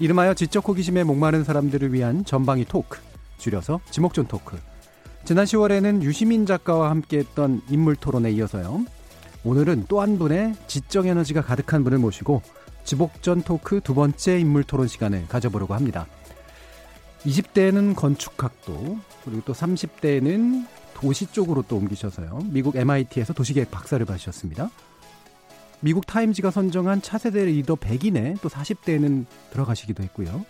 이름하여 지적 호기심에 목마른 사람들을 위한 전방위 토크, 줄여서 지목전 토크. 지난 10월에는 유시민 작가와 함께했던 인물 토론에 이어서요. 오늘은 또 한 분의 지적 에너지가 가득한 분을 모시고 지목전 토크 두 번째 인물 토론 시간을 가져보려고 합니다. 20대에는 건축학도 그리고 또 30대에는 도시 쪽으로 또 옮기셔서요. 미국 MIT에서 도시계획 박사를 받으셨습니다. 미국 타임즈가 선정한 차세대 리더 100인에 또 40대에는 들어가시기도 했고요.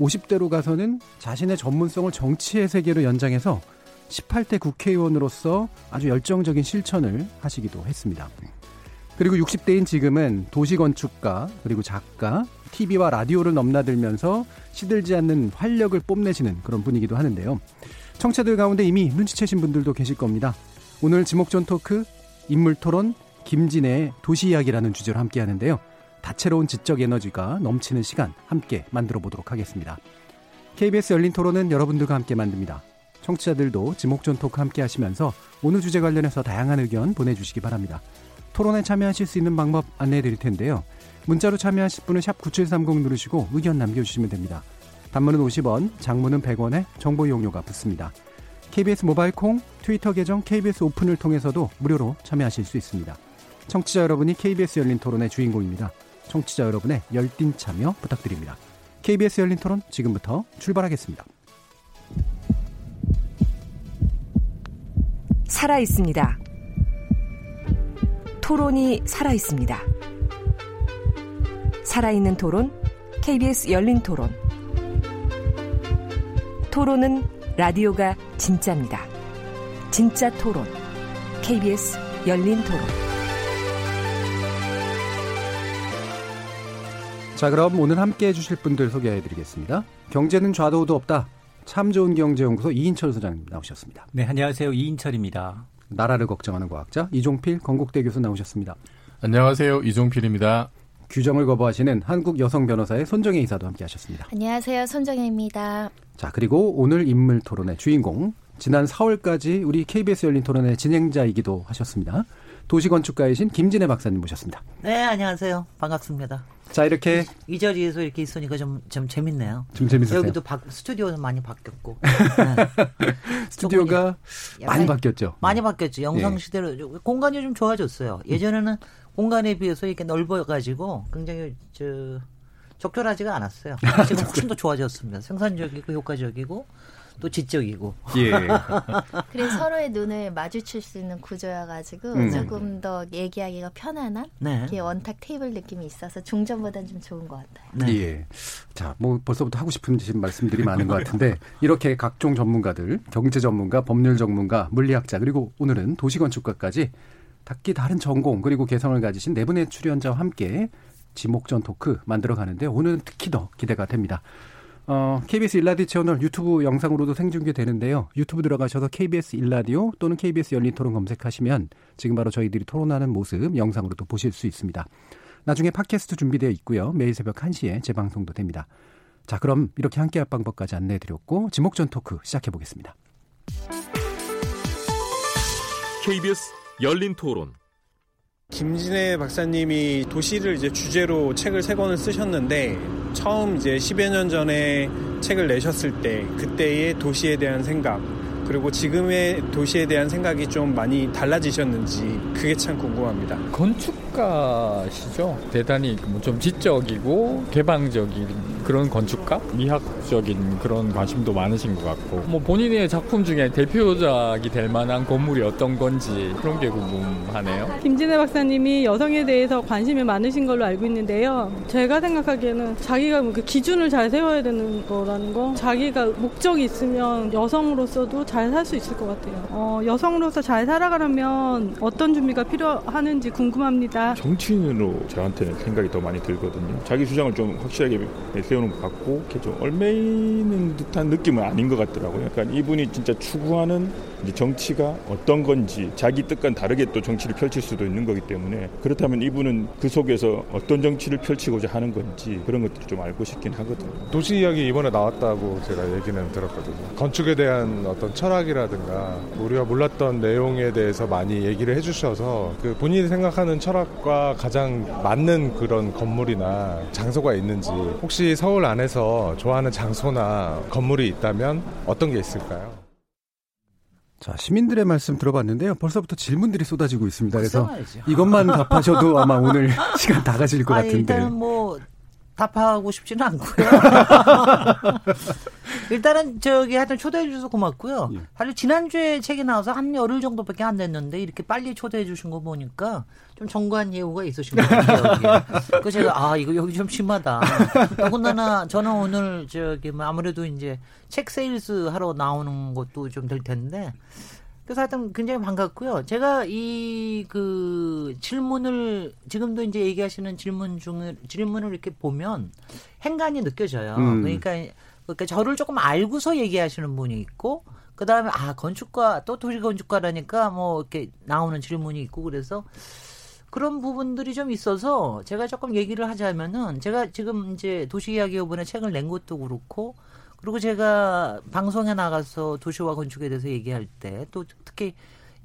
50대로 가서는 자신의 전문성을 정치의 세계로 연장해서 18대 국회의원으로서 아주 열정적인 실천을 하시기도 했습니다. 그리고 60대인 지금은 도시건축가, 그리고 작가, TV와 라디오를 넘나들면서 시들지 않는 활력을 뽐내시는 그런 분이기도 하는데요. 청취자들 가운데 이미 눈치채신 분들도 계실 겁니다. 오늘 지목전 토크, 인물 토론, 김진애의 도시 이야기라는 주제로 함께 하는데요. 다채로운 지적 에너지가 넘치는 시간 함께 만들어 보도록 하겠습니다. KBS 열린 토론은 여러분들과 함께 만듭니다. 청취자들도 지목전 토크 함께 하시면서 오늘 주제 관련해서 다양한 의견 보내주시기 바랍니다. 토론에 참여하실 수 있는 방법 안내해 드릴 텐데요. 문자로 참여하실 분은 샵9730 누르시고 의견 남겨주시면 됩니다. 단문은 50원, 장문은 100원에 정보 이용료가 붙습니다. KBS 모바일 콩, 트위터 계정 KBS 오픈을 통해서도 무료로 참여하실 수 있습니다. 청취자 여러분이 KBS 열린 토론의 주인공입니다. 청취자 여러분의 열띤 참여 부탁드립니다. KBS 열린 토론 지금부터 출발하겠습니다. 살아 있습니다. 토론이 살아 있습니다. 살아있는 토론, KBS 열린 토론. 토론은 라디오가 진짜입니다. 진짜 토론, KBS 열린 토론. 자, 그럼 오늘 함께 해주실 분들 소개해 드리겠습니다. 경제는 좌도우도 없다. 참 좋은 경제연구소 이인철 소장님 나오셨습니다. 네, 안녕하세요. 이인철입니다. 나라를 걱정하는 과학자 이종필 건국대 교수 나오셨습니다. 안녕하세요. 이종필입니다. 규정을 거부하시는 한국 여성 변호사의 손정혜 이사도 함께 하셨습니다. 안녕하세요. 손정혜입니다. 자, 그리고 오늘 인물 토론의 주인공 지난 4월까지 우리 KBS 열린 토론의 진행자이기도 하셨습니다. 도시건축가이신 김진애 박사님 모셨습니다. 네, 안녕하세요. 반갑습니다. 자, 이렇게 이 자리에서 이렇게 있으니까 좀, 좀 재밌네요. 좀 재밌으세요? 여기도 바, 스튜디오는 많이 바뀌었고. 네. 스튜디오가 많이 바뀌었죠. 많이 바뀌었죠. 영상 시대로 공간이 좀 좋아졌어요. 예전에는 공간에 비해서 이렇게 넓어가지고 굉장히 저 적절하지가 않았어요. 지금 훨씬 더 좋아졌습니다. 생산적이고 효과적이고 또 지적이고. 예. 그래서 서로의 눈을 마주칠 수 있는 구조여가지고 음. 조금 더 얘기하기가 편안한 네. 이렇게 원탁 테이블 느낌이 있어서 중전보다는 좀 좋은 것 같아요. 네. 예. 자, 뭐 벌써부터 하고 싶은 말씀들이 많은 것 같은데 이렇게 각종 전문가들, 경제 전문가, 법률 전문가, 물리학자 그리고 오늘은 도시건축가까지 각기 다른 전공 그리고 개성을 가지신 네 분의 출연자와 함께 지목전 토크 만들어 가는데 오늘은 특히 더 기대가 됩니다. 어, KBS 일라디오 채널 유튜브 영상으로도 생중계되는데요. 유튜브 들어가셔서 KBS 일라디오 또는 KBS 열린 토론 검색하시면 지금 바로 저희들이 토론하는 모습 영상으로도 보실 수 있습니다. 나중에 팟캐스트 준비되어 있고요. 매일 새벽 1시에 재방송도 됩니다. 자, 그럼 이렇게 함께할 방법까지 안내해 드렸고 지목전 토크 시작해 보겠습니다. KBS 열린 토론. 김진애 박사님이 도시를 이제 주제로 책을 세 권을 쓰셨는데 처음 이제 10여 년 전에 책을 내셨을 때 그때의 도시에 대한 생각 그리고 지금의 도시에 대한 생각이 좀 많이 달라지셨는지 그게 참 궁금합니다. 건축 가시죠. 대단히 뭐좀 지적이고 개방적인 그런 건축가 미학적인 그런 관심도 많으신 것 같고 뭐 본인의 작품 중에 대표작이 될 만한 건물이 어떤 건지 그런 게 궁금하네요. 김진애 박사님이 여성에 대해서 관심이 많으신 걸로 알고 있는데요. 제가 생각하기에는 자기가 뭐 기준을 잘 세워야 되는 거라는 거, 자기가 목적이 있으면 여성으로서도 잘 살 수 있을 것 같아요. 어, 여성으로서 잘 살아가려면 어떤 준비가 필요하는지 궁금합니다. 정치인으로 저한테는 생각이 더 많이 들거든요. 자기 주장을 좀 확실하게 세우는 것 같고, 이렇게 좀 얼매이는 듯한 느낌은 아닌 것 같더라고요. 그러니까 이분이 진짜 추구하는 정치가 어떤 건지 자기 뜻과는 다르게 또 정치를 펼칠 수도 있는 거기 때문에 그렇다면 이분은 그 속에서 어떤 정치를 펼치고자 하는 건지 그런 것들을 좀 알고 싶긴 하거든요. 도시 이야기 이번에 나왔다고 제가 얘기는 들었거든요. 건축에 대한 어떤 철학이라든가 우리가 몰랐던 내용에 대해서 많이 얘기를 해주셔서 그 본인이 생각하는 철학과 가장 맞는 그런 건물이나 장소가 있는지 혹시 서울 안에서 좋아하는 장소나 건물이 있다면 어떤 게 있을까요? 자, 시민들의 말씀 들어봤는데요. 벌써부터 질문들이 쏟아지고 있습니다. 그래서 이것만 답하셔도 아마 오늘 시간 다 가실 것 아니, 같은데. 일단은 뭐 답하고 싶지는 않고요. 일단은 저기 하여튼 초대해 주셔서 고맙고요. 예. 사실 지난주에 책이 나와서 한 열흘 정도밖에 안 됐는데 이렇게 빨리 초대해 주신 거 보니까 좀 정관 예우가 있으신 것 같아요. 그 제가 아 이거 여기 좀 심하다. 더군다나 저는 오늘 저기 뭐 아무래도 이제 책 세일스 하러 나오는 것도 좀 될 텐데 그래서 하여튼 굉장히 반갑고요. 제가 이 그 질문을 지금도 이제 얘기하시는 질문 중에 질문을 이렇게 보면 행간이 느껴져요. 음. 그러니까 그러니까 저를 조금 알고서 얘기하시는 분이 있고 그다음에 아 건축가 또 도시 건축가라니까 뭐 이렇게 나오는 질문이 있고 그래서 그런 부분들이 좀 있어서 제가 조금 얘기를 하자면은 제가 지금 이제 도시 이야기 요번에 책을 낸 것도 그렇고 그리고 제가 방송에 나가서 도시와 건축에 대해서 얘기할 때 또 특히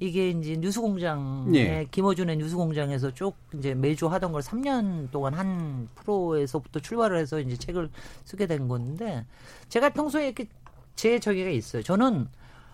이게 이제 뉴스공장에 예. 김어준의 뉴스공장에서 쭉 이제 매주 하던 걸 3년 동안 한 프로에서부터 출발을 해서 이제 책을 쓰게 된 건데 제가 평소에 이렇게 제 저기가 있어요. 저는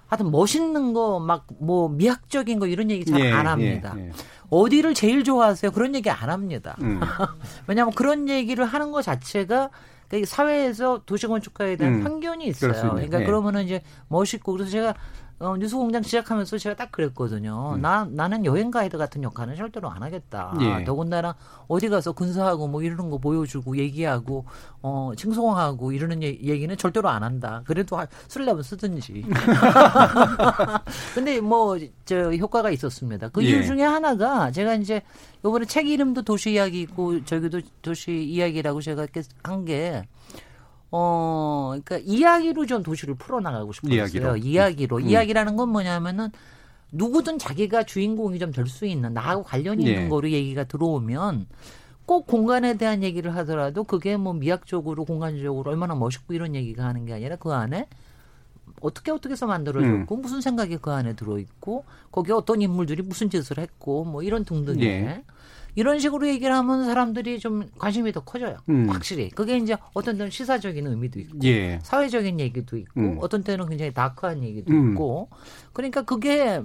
하여튼 멋있는 거 막 뭐 미학적인 거 이런 얘기 잘안 예, 합니다. 예, 예. 어디를 제일 좋아하세요? 그런 얘기 안 합니다. 음. 왜냐하면 그런 얘기를 하는 것 자체가 그 사회에서 도시 건축가에 대한 음. 편견이 있어요. 그러니까 예. 그러면은 이제 멋있고 그래서 제가 어, 뉴스공장 시작하면서 제가 딱 그랬거든요. 음. 나 나는 여행 가이드 같은 역할은 절대로 안 하겠다. 예. 더군다나 어디 가서 근사하고 뭐 이러는 거 보여주고 얘기하고 어 칭송하고 이러는 얘- 얘기는 절대로 안 한다. 그래도 하- 쓰려면 쓰든지. 근데 뭐 저 효과가 있었습니다. 그 예. 이유 중에 하나가 제가 이제 요번에 책 이름도 도시 이야기고 저기도 도시 이야기라고 제가 한 게 어, 그러니까 이야기로 좀 도시를 풀어나가고 싶었어요. 이야기로. 이야기로. 음. 이야기라는 건 뭐냐면은 누구든 자기가 주인공이 좀 될 수 있는 나하고 관련이 예. 있는 거로 얘기가 들어오면 꼭 공간에 대한 얘기를 하더라도 그게 뭐 미학적으로 공간적으로 얼마나 멋있고 이런 얘기가 하는 게 아니라 그 안에 어떻게 어떻게 해서 음. 만들어졌고 무슨 생각이 그 안에 들어있고 거기에 어떤 인물들이 무슨 짓을 했고 뭐 이런 등등의 예. 이런 식으로 얘기를 하면 사람들이 좀 관심이 더 커져요. 음. 확실히 그게 이제 어떤 때는 시사적인 의미도 있고 예. 사회적인 얘기도 있고 음. 어떤 때는 굉장히 다크한 얘기도 음. 있고 그러니까 그게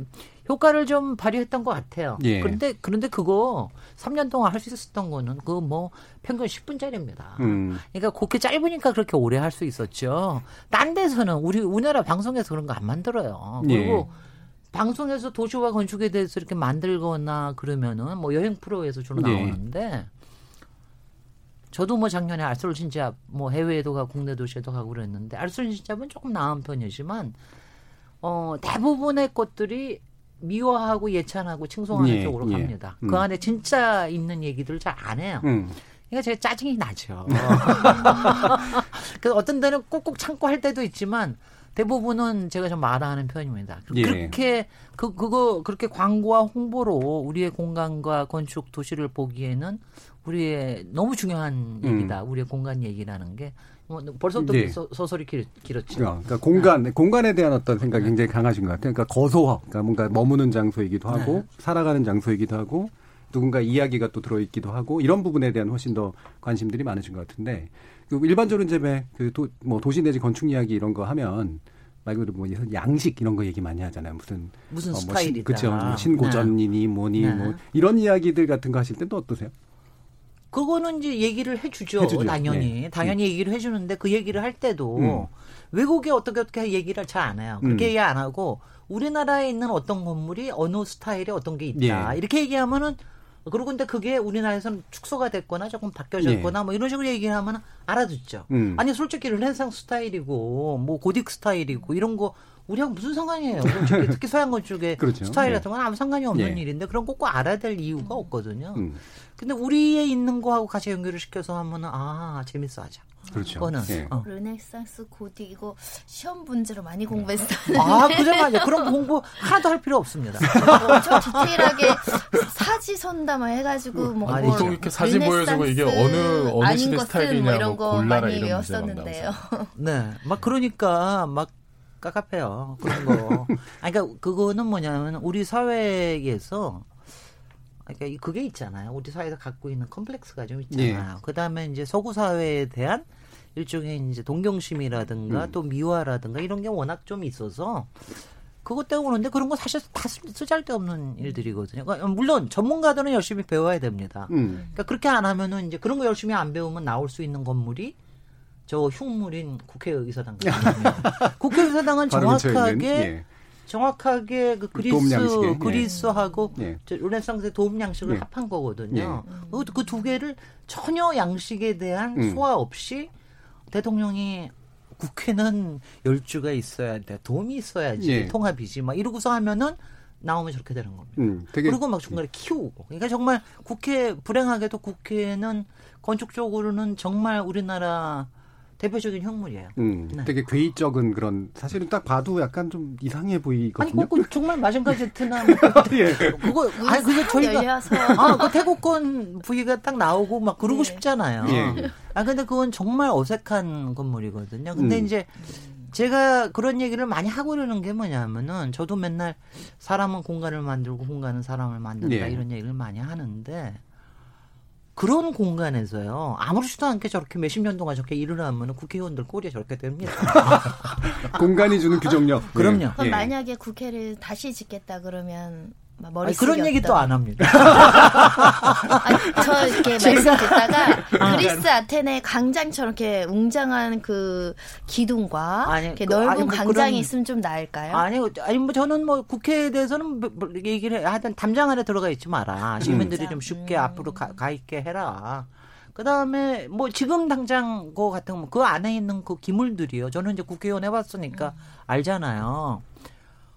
효과를 좀 발휘했던 것 같아요. 예. 그런데 그런데 그거 3년 동안 할 수 있었던 거는 그 뭐 평균 10분짜리입니다. 음. 그러니까 그렇게 짧으니까 그렇게 오래 할 수 있었죠. 딴 데서는 우리 우리나라 방송에서 그런 거 안 만들어요. 그리고 방송에서 도시와 건축에 대해서 이렇게 만들거나 그러면은 뭐 여행 프로에서 주로 예. 나오는데 저도 뭐 작년에 알솔 진짜 뭐 해외에도 가고 국내 도시에도 가고 그랬는데 알솔 진짜는 조금 나은 편이지만 어 대부분의 것들이 미화하고 예찬하고 칭송하는 예, 쪽으로 예. 갑니다. 음. 그 안에 진짜 있는 얘기들을 잘 안 해요. 음. 그러니까 제가 짜증이 나죠. 그 어떤 데는 꾹꾹 참고 할 때도 있지만 대부분은 제가 좀 마다하는 편입니다. 예. 그렇게 그 그거 그렇게 광고와 홍보로 우리의 공간과 건축 도시를 보기에는 우리의 너무 중요한 음. 얘기다. 우리의 공간 얘기라는 게 뭐, 벌써 또 네. 소, 소설이 길, 길었죠. 그러니까 공간, 공간에 대한 어떤 생각이 굉장히 강하신 것 같아요. 그러니까 거소화, 그러니까 뭔가 머무는 장소이기도 하고, 네. 살아가는 장소이기도 하고, 누군가 이야기가 또 들어있기도 하고, 이런 부분에 대한 훨씬 더 관심들이 많으신 것 같은데, 그 일반적으로 이제 왜그 도, 뭐 도시 내지 건축 이야기 이런 거 하면, 말 그대로 뭐 양식 이런 거 얘기 많이 하잖아요. 무슨 무슨 뭐 스타일이다. 그렇죠. 뭐 신고전이니 뭐니 네. 뭐 이런 이야기들 같은 거 하실 땐또 어떠세요? 그거는 이제 얘기를 해주죠. 해주죠. 당연히. 네. 당연히 얘기를 해주는데 그 얘기를 할 때도 음. 외국에 어떻게 어떻게 얘기를 잘 안 해요. 그렇게 음. 얘기 안 하고 우리나라에 있는 어떤 건물이 어느 스타일에 어떤 게 있다. 예. 이렇게 얘기하면은 그리고 근데 그게 우리나라에서는 축소가 됐거나 조금 바뀌어졌거나 뭐 이런 식으로 얘기를 하면 알아듣죠. 예. 음. 아니 솔직히 르네상 스타일이고 뭐 고딕 스타일이고 이런 거 우리하고 무슨 상관이에요. 솔직히 특히 서양 건축의 그렇죠. 스타일 예. 같은 건 아무 상관이 없는 예. 일인데 그런 거꼭 알아야 될 이유가 없거든요. 음. 근데 우리에 있는 거하고 같이 연결을 시켜서 하면은 아 재밌어 하자. 그렇죠. 그거는 예. 어. 르네상스 고딕 이거 시험 문제로 많이 공부했어요. 아 맞아. 그런 거 공부 하나도 할 필요 없습니다. 엄청 디테일하게 사지 선담을 해가지고 뭐 아니, 뭘 보통 이렇게 사진 보여주고 이게 어느 어느 아닌 시대 것은 스타일이냐고 뭐 이런 거 골라라 많이 이런 외웠었는데요. 네, 막 그러니까 막 깝깝해요 그런 거. 아니, 그러니까 그거는 뭐냐면 우리 사회에서 그러니까 그게 있잖아요. 우리 사회에서 갖고 있는 컴플렉스가 좀 있잖아요. 예. 그 다음에 이제 서구 사회에 대한 일종의 이제 동경심이라든가 음. 또 미화라든가 이런 게 워낙 좀 있어서 그것 때문에 그런데 그런 거 사실 다 쓰- 쓰잘데없는 일들이거든요. 그러니까 물론 전문가들은 열심히 배워야 됩니다. 음. 그러니까 그렇게 안 하면은 이제 그런 거 열심히 안 배우면 나올 수 있는 건물이 저 흉물인 국회의사당. 국회의사당은 정확하게 예. 정확하게 그 도움 그리스 예. 그리스하고 예. 저 르네상스의 도움 양식을 예. 합한 거거든요. 그두 개를 전혀 양식에 대한 음. 소화 없이 대통령이 국회는 열주가 있어야 돼. 도움이 있어야지. 예. 통합이지. 막 이러고서 하면은 나오면 저렇게 되는 겁니다. 음, 되게 그리고 막 중간에 키우고. 그러니까 정말 국회 불행하게도 국회는 건축적으로는 정말 우리나라 대표적인 흉물이에요. 음, 네. 되게 괴이적은 그런 사실은 딱 봐도 약간 좀 이상해 아니 보이거든요. 그거 정말 마징가 제트나 예. 그거 아니 그거 저희가 열려서. 아, 그 태국권 부위가 딱 나오고 막 그러고 네. 싶잖아요. 예. 아 근데 그건 정말 어색한 건물이거든요. 근데 음. 이제 제가 그런 얘기를 많이 하고 그러는 게 뭐냐면은 저도 맨날 사람은 공간을 만들고 공간은 사람을 만든다 예. 이런 얘기를 많이 하는데 그런 공간에서요 아무렇지도 않게 저렇게 몇십 년 동안 저렇게 일을 하면은 국회의원들 꼴이 저렇게 됩니다. 공간이 주는 규정력. 그럼요. 예. 그럼 예. 만약에 국회를 다시 짓겠다 그러면 막 머리 아니, 그런 얘기 또 안 합니다. 아니, 저 이렇게 제가- 말씀 듣다가 그리스 아테네 강장처럼 이렇게 웅장한 그 기둥과 아니, 이렇게 그- 넓은 아니, 뭐 광장이 그런- 있으면 좀 나을까요? 아니, 아니 뭐 저는 뭐 국회에 대해서는 뭐- 뭐 얘기를 해. 하여튼 담장 안에 들어가 있지 마라. 시민들이 좀 쉽게 앞으로 가, 가 있게 해라. 그 다음에 뭐 지금 당장 그 같은 거그 안에 있는 그 기물들이요. 저는 이제 국회의원 해봤으니까 알잖아요.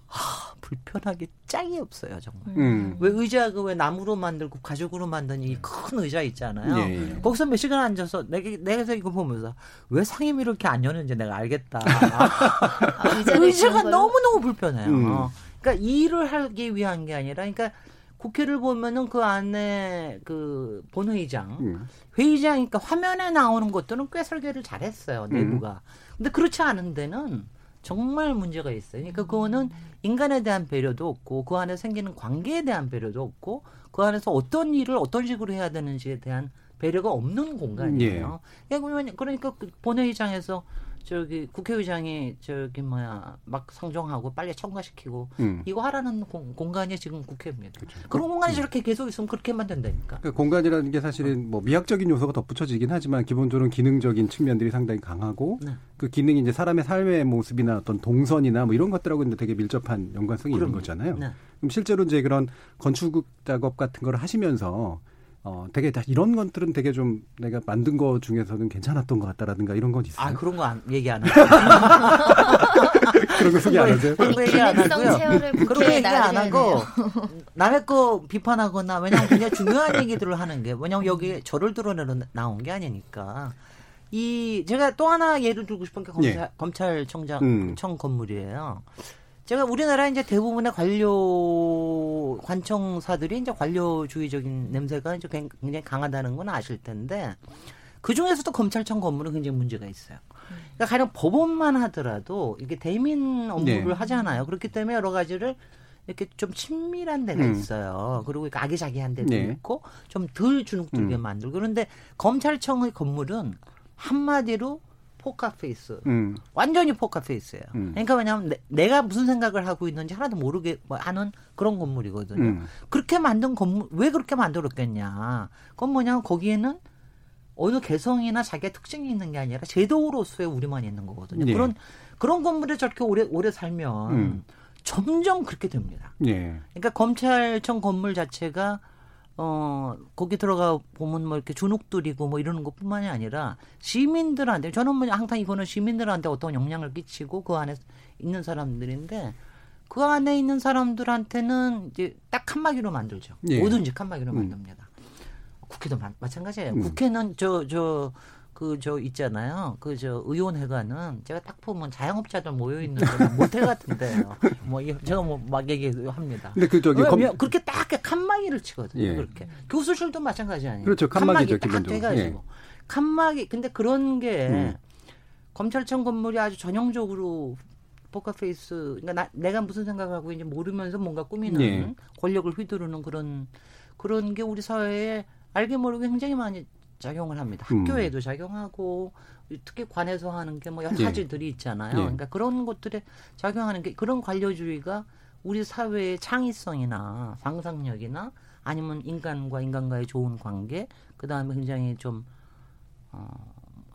하, 불편하게 짝이 없어요 정말. 음. 왜 의자 그왜 나무로 만들고 가죽으로 만든 이 큰 의자 있잖아요. 예, 예. 거기서 몇 시간 앉아서 내가 내가 이거 보면서 왜 상임위 이렇게 안 여는지 내가 알겠다. 아, 의자가? 너무 너무 불편해요. 음. 그러니까 일을 하기 위한 게 아니라, 그러니까 국회를 보면은 그 안에 그 본회의장, 음. 회의장이니까 화면에 나오는 것들은 꽤 설계를 잘했어요 음. 내부가. 근데 그렇지 않은 데는 정말 문제가 있어요. 그러니까 그거는 인간에 대한 배려도 없고 그 안에 생기는 관계에 대한 배려도 없고 그 안에서 어떤 일을 어떤 식으로 해야 되는지에 대한 배려가 없는 공간이에요. 그러니까 그러니까 그 본회의장에서 저기 국회의장이 저기 뭐야 막 상정하고 빨리 청가시키고 음. 이거 하라는 공, 공간이 지금 국회입니다. 그런 공간이 저렇게 계속 있으면 그렇게만 된다니까. 그 공간이라는 게 사실은 뭐 미학적인 요소가 덧붙여지긴 하지만 기본적으로 기능적인 측면들이 상당히 강하고 네. 그 기능이 이제 사람의 삶의 모습이나 어떤 동선이나 뭐 이런 것들하고 이제 되게 밀접한 연관성이 있는 그럼요. 거잖아요. 네. 그럼 실제로 이제 그런 건축 작업 같은 걸 하시면서 어 되게 다 이런 것들은 되게 좀 내가 만든 거 중에서는 괜찮았던 것 같다라든가 이런 건 있어요. 아 그런 거 안, 얘기 안 하고 그런 거 소개 안 하세요? 그런 거 얘기 안 하고요. 그런 거 얘기 안 하고 남의 거 비판하거나 왜냐면 그냥 중요한 얘기들을 하는 게 왜냐면 여기 저를 드러내러 나온 게 아니니까 이 제가 또 하나 예를 들고 싶은 게 검찰, 예. 검찰청장 음. 청 건물이에요. 제가 우리나라 이제 대부분의 관료 관청사들이 이제 관료주의적인 냄새가 이제 굉장히 강하다는 건 아실 텐데 그 중에서도 검찰청 건물은 굉장히 문제가 있어요. 그러니까 가령 법원만 하더라도 이게 대민 업무를 네. 하잖아요. 그렇기 때문에 여러 가지를 이렇게 좀 친밀한 데가 음. 있어요. 그리고 아기자기한 데도 네. 있고 좀 덜 주눅들게 음. 만들고 그런데 검찰청의 건물은 한마디로 포카페이스. 음. 완전히 포카페이스예요. 음. 그러니까 왜냐하면 내, 가 무슨 생각을 하고 있는지 하나도 모르게 뭐 하는 그런 건물이거든요. 음. 그렇게 만든 건물 왜 그렇게 만들었겠냐? 그건 뭐냐면 거기에는 어느 개성이나 자기의 특징이 있는 게 아니라 제도로서의 우리만 있는 거거든요. 예. 그런 그런 건물에 저렇게 오래 오래 살면 음. 점점 그렇게 됩니다. 예. 그러니까 검찰청 건물 자체가 어 거기 들어가 보면 뭐 이렇게 주눅들이고 뭐 이러는 것 뿐만이 아니라 시민들한테 저는 뭐 항상 이거는 시민들한테 어떤 영향을 끼치고 그 안에 있는 사람들인데 그 안에 있는 사람들한테는 이제 딱 칸막이로 만들죠. 예. 뭐든지 칸막이로 음. 만듭니다. 국회도 마, 마찬가지예요. 음. 국회는 저 저 그 저 있잖아요. 그 저 의원회관은 제가 딱 보면 자영업자들 모여 있는 모텔 같은데요. 뭐 이- 제가 뭐 막 얘기합니다. 근데 그 저기 검- 그렇게 딱 칸막이를 치거든요. 예. 그렇게 교수실도 마찬가지 아니에요. 그렇죠. 칸막이죠, 딱 기본적으로. 예. 칸막이 근데 그런 게 음. 검찰청 건물이 아주 전형적으로 포커페이스 그러니까 나, 내가 무슨 생각을 하고 있는지 모르면서 뭔가 꾸미는 예. 권력을 휘두르는 그런 그런 게 우리 사회에 알게 모르게 굉장히 많이 작용을 합니다. 음. 학교에도 작용하고 특히 관에서 하는 게 뭐 여러 예. 가지들이 있잖아요. 예. 그러니까 그런 것들에 작용하는 게 그런 관료주의가 우리 사회의 창의성이나 상상력이나 아니면 인간과 인간과의 좋은 관계 그다음에 굉장히 좀 어,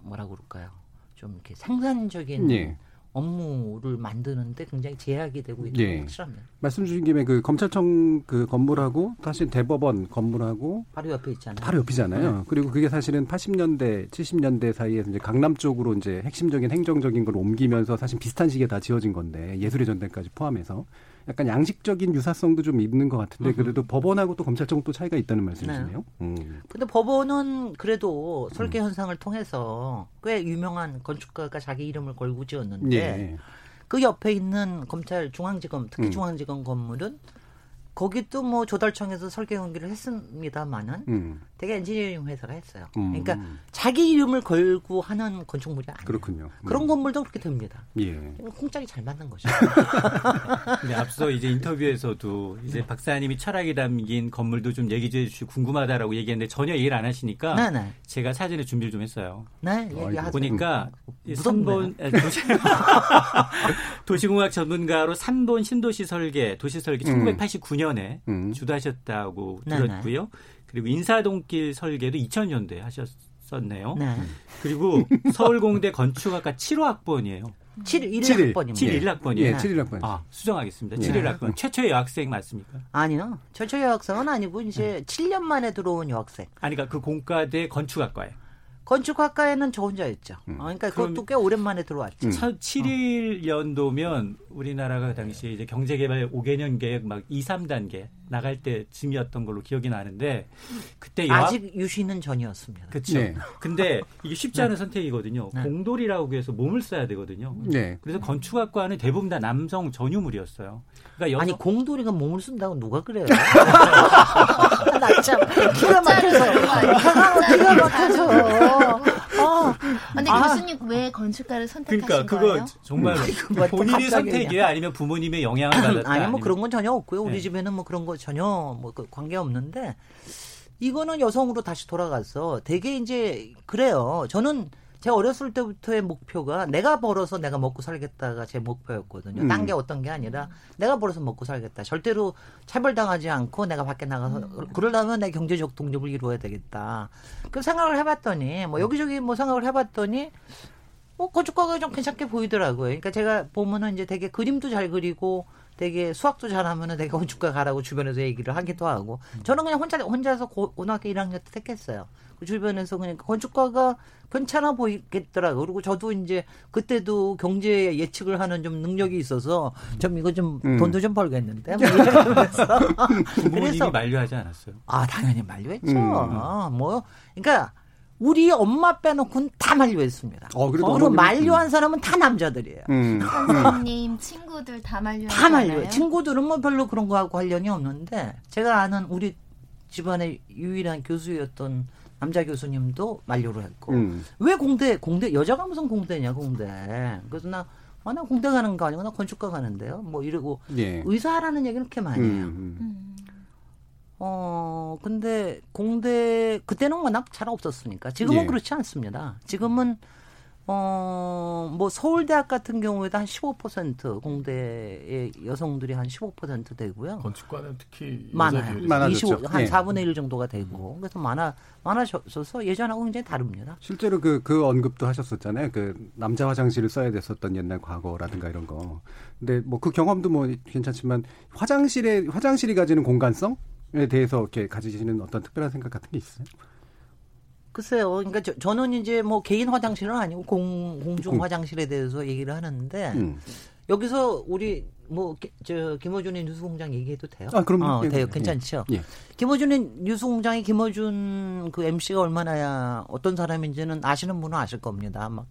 뭐라 그럴까요? 좀 이렇게 생산적인 예. 업무를 만드는데 굉장히 제약이 되고 있는 예. 건 확실합니다. 말씀 주신 김에 그 검찰청 그 건물하고 사실 대법원 건물하고 바로 옆에 있잖아요. 바로 옆이잖아요. 네. 그리고 그게 사실은 80년대, 70년대 사이에 이제 강남 쪽으로 이제 핵심적인 행정적인 걸 옮기면서 사실 비슷한 시기에 다 지어진 건데 예술의 전당까지 포함해서 약간 양식적인 유사성도 좀 있는 것 같은데 그래도 법원하고 또 검찰청 또 차이가 있다는 말씀이시네요. 음. 근데 법원은 그래도 설계 현상을 통해서 꽤 유명한 건축가가 자기 이름을 걸고 지었는데 예. 그 옆에 있는 검찰 중앙지검 특히 음. 중앙지검 건물은 거기 또뭐 조달청에서 설계 연기를 했습니다만은 음. 되게 엔지니어링 회사가 했어요. 음. 그러니까 자기 이름을 걸고 하는 건축물이 아니에요. 그렇군요. 그런 건물도 그렇게 됩니다. 예. 콩짝이 잘 맞는 거죠. 근데 앞서 이제 인터뷰에서도 이제 박사님이 철학이 담긴 건물도 좀 얘기 좀 해주시고 궁금하다라고 얘기했는데 전혀 얘기를 안 하시니까 네네. 제가 사진을 준비를 좀 했어요. 네, 얘기하세요. 보니까 이 무섭네. 3본 도시, 도시공학 전문가로 3본 신도시 설계, 도시 설계 음. 1989년에 음. 주도하셨다고 네네. 들었고요. 그리고 인사동길 설계도 2000년도에 하셨었네요. 네. 그리고 서울공대 건축학과 7호 학번이에요. 7, 1 칠일. 학번입니다. 7 1학번이에요. 예, 7일 학번. 아, 수정하겠습니다. 예. 7일 학번. 최초의 여학생 맞습니까? 아니요. 최초 여학생은 아니고 이제 7년 만에 들어온 여학생. 아니, 그러니까 그 공과대 건축학과에. 건축학과에는 저 혼자였죠. 음. 어, 그러니까 그것도 꽤 오랜만에 들어왔죠. 7일년도면 우리나라가 그 당시 이제 경제개발 5개년 계획 막 2, 3단계 나갈 때쯤이었던 걸로 기억이 나는데 그때 여학 아직 유시는 전이었습니다. 그렇죠. 네. 근데 이게 쉽지 않은 선택이거든요. 네. 공돌이라고 해서 몸을 써야 되거든요. 네. 그래서 건축학과는 대부분 다 남성 전유물이었어요. 그러니까 여성 아니 공돌이가 몸을 쓴다고 누가 그래요? 나 참 기가 막혀서 기가 막혀서. 어. 근데 아. 교수님 왜 건축가를 선택하신 그러니까 그거 거예요? 정말 뭐 본인의 갑자기 선택이에요, 아니면 부모님의 영향을 받았다. 아니 뭐 아니면- 그런 건 전혀 없고요. 우리 네. 집에는 뭐 그런 거 전혀 뭐 관계 없는데 이거는 여성으로 다시 돌아가서 되게 이제 그래요. 저는 제가 어렸을 때부터의 목표가 내가 벌어서 내가 먹고 살겠다가 제 목표였거든요. 음. 딴게 어떤 게 아니라 내가 벌어서 먹고 살겠다. 절대로 차별당하지 않고 내가 밖에 나가서 그러려면 내 경제적 독립을 이루어야 되겠다. 그 생각을 해봤더니 뭐 여기저기 뭐 생각을 해봤더니 뭐 건축가가 좀 괜찮게 보이더라고요. 그러니까 제가 보면은 이제 되게 그림도 잘 그리고 되게 수학도 잘하면은 되게 건축가 가라고 주변에서 얘기를 하기도 하고 저는 그냥 혼자 혼자서 고, 고등학교 1학년 때 택했어요. 그 주변에서 그냥 건축가가 괜찮아 보이겠더라고. 그리고 저도 이제 그때도 경제 예측을 하는 좀 능력이 있어서 좀 이거 좀 음. 돈도 좀 벌겠는데 뭐 이러면서 부모님이 만류하지 않았어요. 아 당연히 만류했죠. 음. 어, 뭐 그러니까 우리 엄마 빼놓고는 다 만류했습니다. 어, 그래도 그리고 어머님은- 만류한 사람은 다 남자들이에요. 음. 선생님 친구들 다 말려. 다 말려요. 친구들은 뭐 별로 그런 거하고 관련이 없는데 제가 아는 우리 집안의 유일한 교수였던 남자 교수님도 만류를 했고 음. 왜 공대 공대 여자가 무슨 공대냐 공대 그래서 나 아, 나 공대 가는 거 아니고 나 건축과 가는데요. 뭐 이러고 예. 의사라는 얘기는 그렇게 많이 해요. 음. 어, 근데 공대, 그때는 워낙 잘 없었으니까. 지금은 예. 그렇지 않습니다. 지금은, 어, 뭐 서울대학 같은 경우에도 한 15% 공대의 여성들이 한 15% 되고요. 건축과는 특히 많아요. 많아졌죠. 25, 한 예. 4분의 1 정도가 되고 그래서 많아 많아져서 예전하고 굉장히 다릅니다. 실제로 그, 그 언급도 하셨었잖아요. 그 남자 화장실을 써야 됐었던 옛날 과거라든가 이런 거. 근데 뭐 그 경험도 뭐 괜찮지만 화장실에, 화장실이 가지는 공간성에 대해서 이렇게 가지시는 어떤 특별한 생각 같은 게 있어요? 글쎄요. 그러니까 저, 저는 이제 뭐 개인 화장실은 아니고 공, 공중 공- 화장실에 대해서 얘기를 하는데 음. 여기서 우리 뭐저 김어준의 뉴스공장 얘기해도 돼요? 아, 그럼요. 어, 예, 돼요. 예. 괜찮죠? 예. 김어준의 뉴스공장의 김어준 그 MC가 얼마나 어떤 사람인지는 아시는 분은 아실 겁니다. 막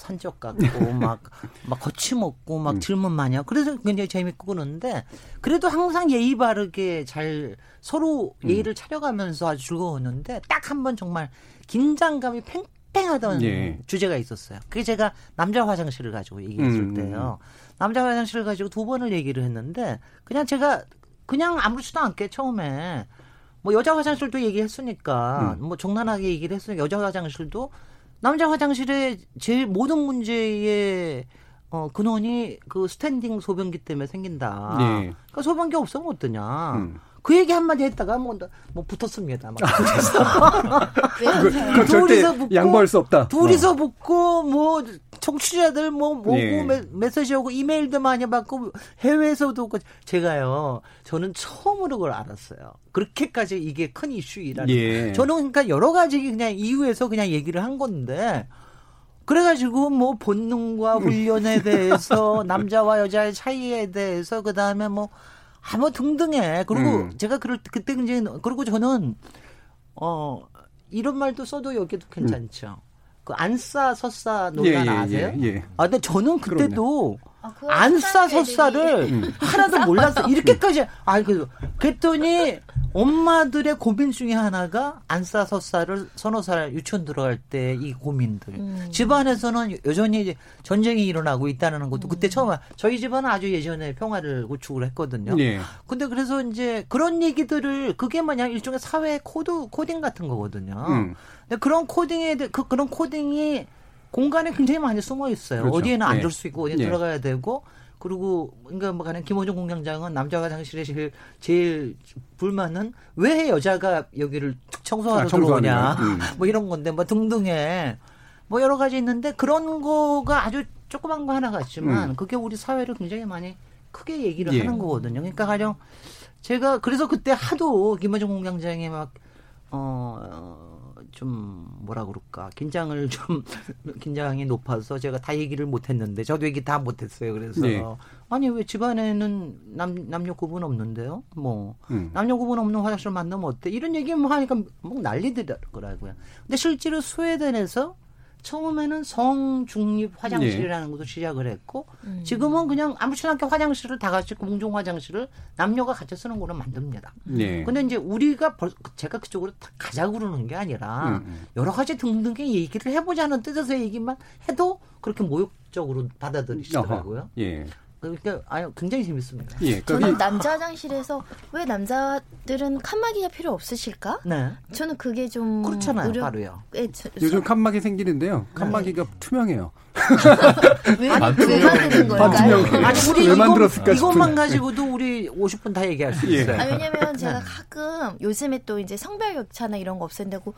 산적 같고 막 막 거침없고 막 음. 질문 많이 하고 그래서 굉장히 재밌고 그러는데 그래도 항상 예의 바르게 잘 서로 음. 예의를 차려가면서 아주 즐거웠는데 딱 한 번 정말 긴장감이 팽팽하던 예. 주제가 있었어요. 그게 제가 남자 화장실을 가지고 얘기했을 음. 때요. 남자 화장실을 가지고 두 번을 얘기를 했는데 그냥 제가 그냥 아무렇지도 않게 처음에 뭐 여자 화장실도 얘기했으니까 음. 뭐 적나라하게 얘기를 했으니까 여자 화장실도 남자 화장실의 제일 모든 문제의 어 근원이 그 standing 소변기 때문에 생긴다. 예. 그러니까 소변기 없으면 어떠냐. 음. 그 얘기 한마디 했다가 뭐, 뭐 붙었습니다. 막 그거, 그거 절대 양보할 수 없다. 둘이서 붙고 뭐 청취자들 뭐 모고 예. 메, 메시지 오고 이메일도 많이 받고 해외에서도 오고 제가요 저는 처음으로 그걸 알았어요. 그렇게까지 이게 큰 이슈이라는. 예. 저는 그러니까 여러 가지 그냥 이유에서 그냥 얘기를 한 건데. 그래가지고 뭐 본능과 훈련에 대해서 남자와 여자의 차이에 대해서 그 다음에 뭐 아무 등등해. 그리고 음. 제가 그럴 때 그때 굉장히 그리고 저는 어 이런 말도 써도 여기도 괜찮죠. 그 안싸 설싸 논란 예, 예, 아세요? 예, 예. 아 근데 저는 그때도 아, 그거 안싸 설사를 음. 하나도 몰랐어. 이렇게까지 아 그 그랬더니 엄마들의 고민 중에 하나가 앉아 싸 서서 싸를 서너 살 유치원 들어갈 때 이 고민들. 음. 집안에서는 여전히 이제 전쟁이 일어나고 있다는 것도 그때 처음 알- 저희 집안은 아주 예전에 평화를 구축을 했거든요. 예. 근데 그래서 이제 그런 얘기들을 그게 뭐냐 일종의 사회 코드 코딩 같은 거거든요. 음. 근데 그런 코딩에 대- 그 그런 코딩이 공간에 굉장히 많이 숨어 있어요. 그렇죠. 어디에는 예. 앉을 수 있고 어디에 예. 들어가야 되고 그리고 그러니까 뭐 가는 김호중 공장장은 남자 화장실에 제일 제일 불만은 왜 여자가 여기를 청소하러 아, 들어오냐? 음. 뭐 이런 건데 뭐 등등해 뭐 여러 가지 있는데 그런 거가 아주 조그만 거 하나 같지만 음. 그게 그게 우리 사회를 굉장히 많이 크게 얘기를 예. 하는 거거든요. 그러니까 가령 제가 그래서 그때 하도 김호중 공장장이 막 어. 좀 뭐라 그럴까? 긴장을 좀 긴장이 높아서 제가 다 얘기를 못했는데 저도 얘기 다 못했어요. 그래서 네. 아니 왜 집안에는 남 남녀 구분 없는데요? 뭐 음. 남녀 구분 없는 화장실 만나면 어때? 이런 얘기 뭐 하니까 뭐 난리더라고요. 근데 실제로 스웨덴에서 처음에는 성중립 화장실이라는 것도 시작을 했고 음. 지금은 그냥 아무렇지나 않게 화장실을 다 같이 공중 화장실을 남녀가 같이 쓰는 거로 만듭니다. 네. 근데 이제 우리가 벌, 제가 그쪽으로 다 가자고 그러는 게 아니라 음, 음. 여러 가지 등등의 얘기를 해보자는 뜻에서 얘기만 해도 그렇게 모욕적으로 받아들이시더라고요. 어허. 예. 그러니까 아유 굉장히 재밌습니다. 예. 저는 그러니까 남자 화장실에서 왜 남자들은 칸막이가 필요 없으실까? 네. 저는 그게 좀 그렇잖아요, 의료- 바로요. 예, 저- 요즘 칸막이 생기는데요. 칸막이가 투명해요. 왜, 만드는 걸까요? 아니 우리 왜 만들었을까 이것만 싶은. 가지고도 우리 50분 다 얘기할 수 예. 있어요. 아, 왜냐면 제가 네. 가끔 요즘에 또 이제 성별 격차나 이런 거 없앤다고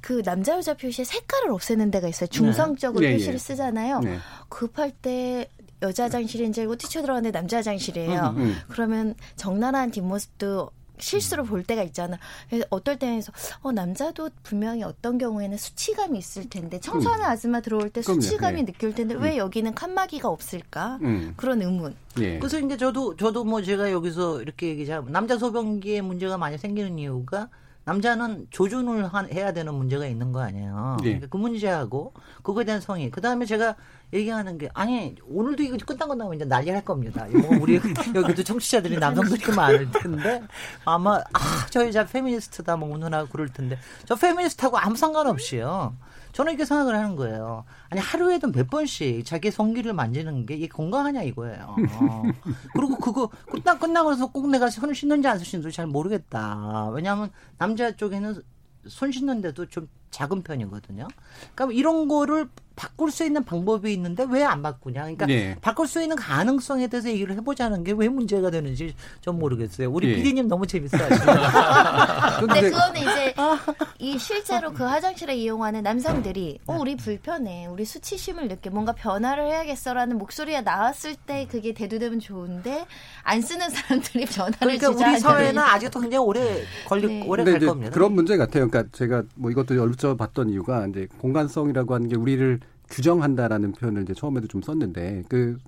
그 남자 여자 표시에 색깔을 없애는 데가 있어요. 중성적으로 네. 예, 표시를 예. 쓰잖아요. 네. 급할 때 여자 화장실인 줄 알고 뛰쳐 들어갔는데 남자 화장실이에요. 음, 음. 그러면 적나라한 뒷모습도 실수로 볼 때가 있잖아. 그래서 어떨 때는 해서 어 남자도 분명히 어떤 경우에는 수치감이 있을 텐데 청소하는 아줌마 들어올 때 그럼요. 수치감이 네. 느낄 텐데 왜 여기는 칸막이가 없을까? 음. 그런 의문. 예. 그래서 이제 저도 저도 뭐 제가 여기서 이렇게 얘기하면 남자 소변기에 문제가 많이 생기는 이유가 남자는 조준을 한- 해야 되는 문제가 있는 거 아니에요. 예. 그러니까 그 문제하고 그거에 대한 성의. 그 다음에 제가 얘기하는 게 아니 오늘도 이거 끝난 거 나오면 이제 난리 할 겁니다. 이거 우리 여기도 청취자들이 남성들이 많을 텐데 아마 아저 여자 페미니스트다 뭐 오늘하고 그럴 텐데 저 페미니스트하고 아무 상관없이요. 저는 이렇게 생각을 하는 거예요. 아니 하루에도 몇 번씩 자기 성기를 만지는 게 이게 건강하냐 이거예요. 어. 그리고 그거 끝나 끝나고 나서 꼭 내가 손을 씻는지 안 씻는지 잘 모르겠다. 왜냐하면 남자 쪽에는 손 씻는데도 좀 작은 편이거든요. 그러니까 이런 거를 바꿀 수 있는 방법이 있는데 왜 안 바꾸냐. 그러니까 예. 바꿀 수 있는 가능성에 대해서 얘기를 해보자는 게 왜 문제가 되는지 좀 모르겠어요. 우리 예. PD님 너무 재밌어요. 근데 그거는 이제 이 실제로 그 화장실을 이용하는 남성들이 어 우리 불편해 우리 수치심을 느껴 뭔가 변화를 해야겠어라는 목소리가 나왔을 때 그게 대두되면 좋은데 안 쓰는 사람들이 변화를 그러니까 우리 사회는 아직도 굉장히 오래 걸리 네. 오래 갈 겁니다. 그런 문제 같아요. 그러니까 제가 뭐 이것도 여쭤봤던 이유가 이제 공간성이라고 하는 게 우리를 규정한다라는 표현을 이제 처음에도 좀 썼는데 그,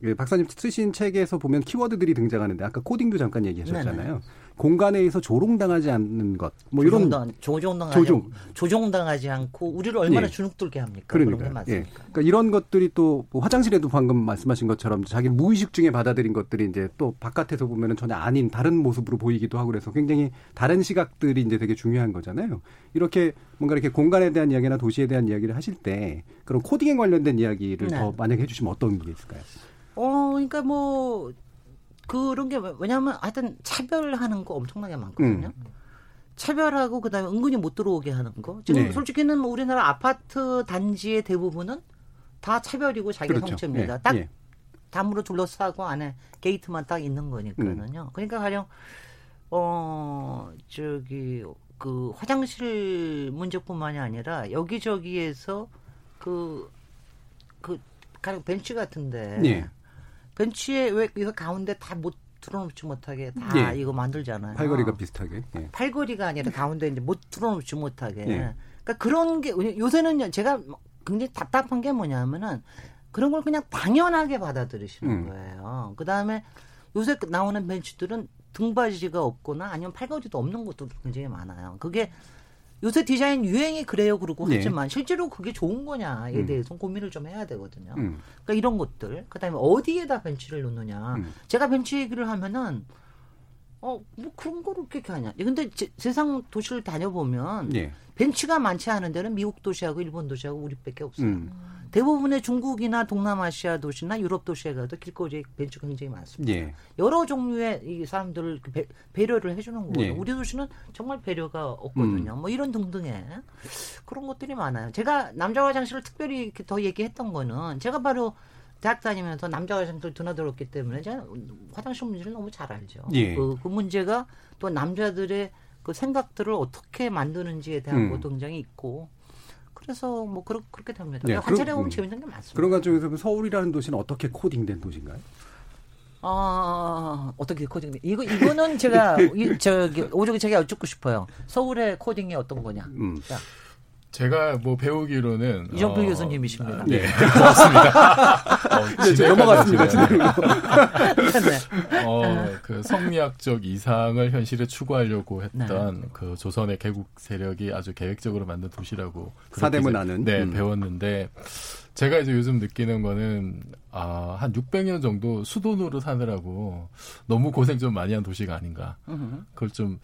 그 박사님 쓰신 책에서 보면 키워드들이 등장하는데 아까 코딩도 잠깐 얘기하셨잖아요. 공간에서 조롱당하지 않는 것, 뭐 이런 조종당, 조종당하지 조종. 않고, 조종당하지 않고 우리를 얼마나 예. 주눅들게 합니까? 그러니까, 그런 게 맞습니까? 예. 그러니까 이런 것들이 또 뭐 화장실에도 방금 말씀하신 것처럼 자기 무의식 중에 받아들인 것들이 이제 또 바깥에서 보면은 전혀 아닌 다른 모습으로 보이기도 하고 그래서 굉장히 다른 시각들이 이제 되게 중요한 거잖아요. 이렇게 뭔가 이렇게 공간에 대한 이야기나 도시에 대한 이야기를 하실 때 그런 코딩에 관련된 이야기를 네. 더 만약에 해주시면 어떤 게 있을까요? 어, 그러니까 뭐 그런 게 왜냐하면 하여튼 차별하는 거 엄청나게 많거든요. 음. 차별하고 그다음에 은근히 못 들어오게 하는 거. 지금 네. 솔직히는 뭐 우리나라 아파트 단지의 대부분은 다 차별이고 자기 그렇죠. 성체입니다. 예, 딱 예. 담으로 둘러싸고 안에 게이트만 딱 있는 거니까는요. 음. 그러니까 가령 어 저기 그 화장실 문제뿐만이 아니라 여기저기에서 그그 가령 벤치 같은데 예. 벤치에 왜 이거 가운데 다 못 들어놓지 못하게 다 예. 이거 만들잖아요. 팔걸이가 비슷하게. 예. 팔걸이가 아니라 가운데 이제 못 들어놓지 못하게. 예. 그러니까 그런 게 요새는 제가 굉장히 답답한 게 뭐냐면은 그런 걸 그냥 당연하게 받아들이시는 음. 거예요. 그 다음에 요새 나오는 벤치들은 등받이가 없거나 아니면 팔걸이도 없는 것도 굉장히 많아요. 그게 요새 디자인 유행이 그래요 그러고 네. 하지만 실제로 그게 좋은 거냐에 음. 대해서 고민을 좀 해야 되거든요. 음. 그러니까 이런 것들 그다음에 어디에다 벤치를 놓느냐. 음. 제가 벤치 얘기를 하면은 어 뭐 그런 거를 어떻게 하냐. 근데 제- 세상 도시를 다녀보면 예. 벤치가 많지 않은 데는 미국 도시하고 일본 도시하고 우리밖에 없어요. 음. 대부분의 중국이나 동남아시아 도시나 유럽 도시에 가도 길거리에 벤치가 굉장히 많습니다. 예. 여러 종류의 이 사람들을 그 배, 배려를 해주는 거예요. 예. 우리 도시는 정말 배려가 없거든요. 뭐 이런 등등의 그런 것들이 많아요. 제가 남자 화장실을 특별히 이렇게 더 얘기했던 거는 제가 바로 대학 다니면서 남자 화장실 드나들었기 때문에 제가 화장실 문제를 너무 잘 알죠. 예. 그, 그 문제가 또 남자들의 그 생각들을 어떻게 만드는지에 대한 음. 것도 굉장히 있고 그래서 뭐 그렇, 그렇게 됩니다. 네, 관찰해 보면 음. 재밌는 게 많습니다. 그런 그럼 서울이라는 도시는 어떻게 코딩된 도시인가요? 아, 어떻게 코딩? 이거 이거는 제가 이, 저기 오죽 제가 여쭙고 싶어요. 서울의 코딩이 어떤 거냐? 음. 자, 제가 뭐 배우기로는 이정필 어, 교수님이십니다. 아, 네, 고맙습니다. 어, 네, 이제 넘어갔습니다. 네. 어, 그 성리학적 이상을 현실에 추구하려고 했던 네. 그 조선의 개국 세력이 아주 계획적으로 만든 도시라고 사대문 아는. 네 음. 배웠는데 제가 이제 요즘 느끼는 거는 아, 한 600년 정도 수도노릇 사느라고 너무 고생 좀 많이 한 도시가 아닌가. 그걸 좀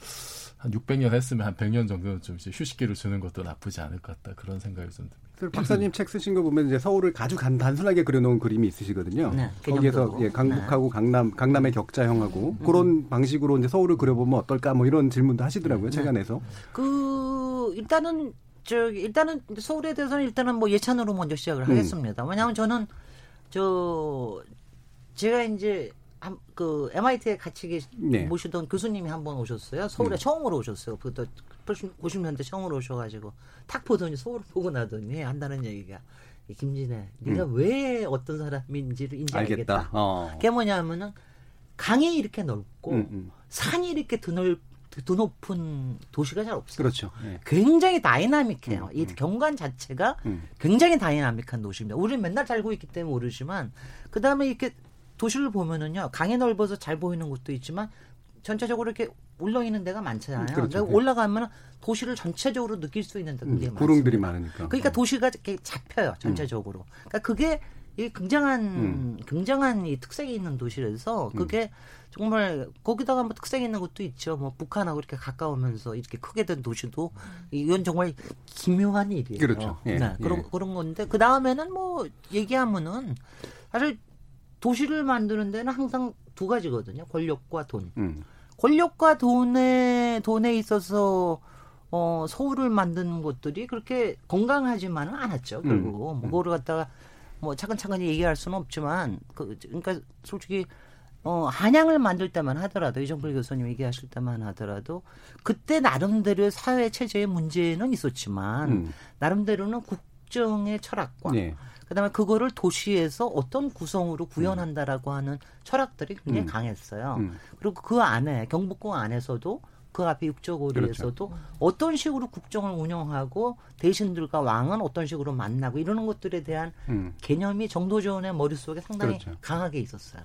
한 600년 했으면 한 100년 정도는 좀 이제 휴식기를 주는 것도 나쁘지 않을 것 같다. 그런 생각이 좀 듭니다. 그래서 박사님 책 쓰신 거 보면 이제 서울을 아주 간, 단순하게 그려놓은 그림이 있으시거든요. 네, 거기에서. 예, 강북하고 강남, 강남의 격자형하고 그런 방식으로 이제 서울을 그려보면 어떨까 뭐 이런 질문도 하시더라고요 책 안에서. 그 일단은 저기 일단은 서울에 대해서는 일단은 뭐 예찬으로 먼저 시작을 음. 하겠습니다. 왜냐하면 저는 저 제가 이제 한, 그 MIT에 같이 계시, 네. 모시던 교수님이 한 번 오셨어요. 서울에 음. 처음으로 오셨어요. 그때 90 년대 처음으로 오셔가지고 탁 보더니 서울 보고 나더니 한다는 얘기가 이 김진애, 네가 음. 왜 어떤 사람인지를 이제 알겠다. 알겠다. 어. 그게 뭐냐면은 강이 이렇게 넓고 음, 음. 산이 이렇게 드넓 드높은 도시가 잘 없어요. 그렇죠. 예. 굉장히 다이나믹해요. 음, 이 음. 경관 자체가 음. 굉장히 다이나믹한 도시입니다. 우리는 맨날 살고 있기 때문에 모르지만 그 다음에 이렇게 도시를 보면은요 강이 넓어서 잘 보이는 곳도 있지만 전체적으로 이렇게 올라 있는 데가 많잖아요. 음, 그렇죠. 그러니까 올라가면 도시를 전체적으로 느낄 수 있는 데가 음, 많습니다. 많으니까. 그러니까 도시가 이렇게 잡혀요 전체적으로. 그러니까 그게 이 굉장한 음. 굉장한 이 특색이 있는 도시라서 그게 정말 거기다가 뭐 특색 있는 것도 있죠. 뭐 북한하고 이렇게 가까우면서 이렇게 크게 된 도시도 이건 정말 기묘한 일이에요. 그렇죠. 예, 네, 그런 예. 그런 건데 그 다음에는 뭐 얘기하면은 사실 도시를 만드는 데는 항상 두 가지거든요. 권력과 돈. 음. 권력과 돈에 돈에 있어서 어, 서울을 만든 곳들이 그렇게 건강하지만은 않았죠. 결국 음. 뭐를 갖다가 뭐 차근차근 얘기할 수는 없지만 그 그러니까 솔직히 어, 한양을 만들 때만 하더라도 이정필 교수님 얘기하실 때만 하더라도 그때 나름대로의 사회 체제의 문제는 있었지만 음. 나름대로는 국정의 철학과 네. 그다음에 그거를 도시에서 어떤 구성으로 구현한다라고 하는 철학들이 굉장히 음. 강했어요. 음. 그리고 그 안에 경북권 안에서도 그 앞에 육조고리에서도 그렇죠. 어떤 식으로 국정을 운영하고 대신들과 왕은 어떤 식으로 만나고 이러는 것들에 대한 음. 개념이 정도전의 머릿속에 상당히 그렇죠. 강하게 있었어요.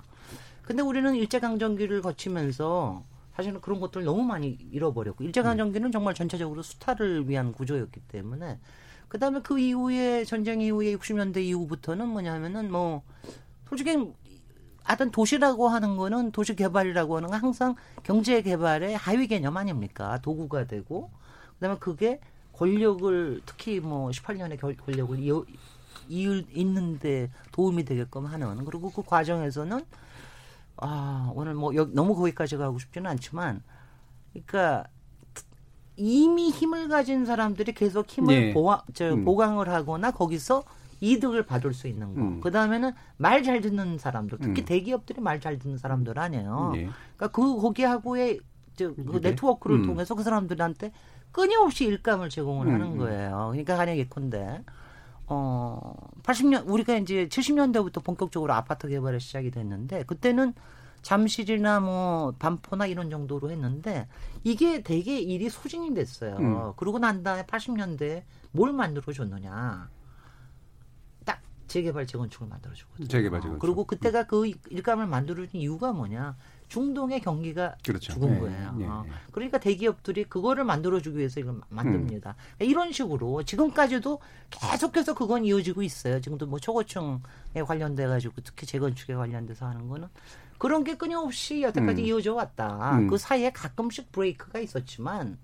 근데 우리는 일제강점기를 거치면서 사실은 그런 것들을 너무 많이 잃어버렸고 일제강점기는 정말 전체적으로 수탈을 위한 구조였기 때문에 그다음에 그 이후에 전쟁 이후에 60년대 이후부터는 뭐냐면은 뭐 솔직히 하여튼 도시라고 하는 거는 도시 개발이라고 하는 건 항상 경제 개발의 하위 개념 아닙니까? 도구가 되고 그다음에 그게 권력을 특히 뭐 18년의 권력을 이을 있는데 도움이 되게끔 하는 그리고 그 과정에서는 아 오늘 뭐 너무 거기까지 가고 싶지는 않지만 그러니까 이미 힘을 가진 사람들이 계속 힘을 네. 보아, 저, 음. 보강을 하거나 거기서 이득을 받을 수 있는 거. 음. 그 다음에는 말 잘 듣는 사람들, 특히 음. 대기업들이 말 잘 듣는 사람들 아니에요. 네. 그러니까 그 거기하고의 저, 그 네. 네트워크를 음. 통해서 그 사람들한테 끊임없이 일감을 제공을 하는 음. 거예요. 그러니까 한약 예컨대 어 80년 우리가 이제 70년대부터 본격적으로 아파트 개발이 시작이 됐는데 그때는 잠실이나 뭐 반포나 이런 정도로 했는데 이게 되게 일이 소진이 됐어요. 음. 그러고 난 다음에 80년대에 뭘 만들어 줬느냐. 딱 재개발 재건축을 만들어 줬거든요. 재개발 재건축. 그리고 그때가 그 일감을 만들어 준 이유가 뭐냐? 중동의 경기가 그렇죠. 죽은 네. 거예요. 네. 네. 그러니까 대기업들이 그거를 만들어주기 위해서 이걸 만듭니다. 음. 그러니까 이런 식으로 지금까지도 계속해서 그건 이어지고 있어요. 지금도 뭐 초고층에 관련돼 가지고 특히 재건축에 관련돼서 하는 거는 그런 게 끊임없이 여태까지 음. 이어져 왔다. 음. 그 사이에 가끔씩 브레이크가 있었지만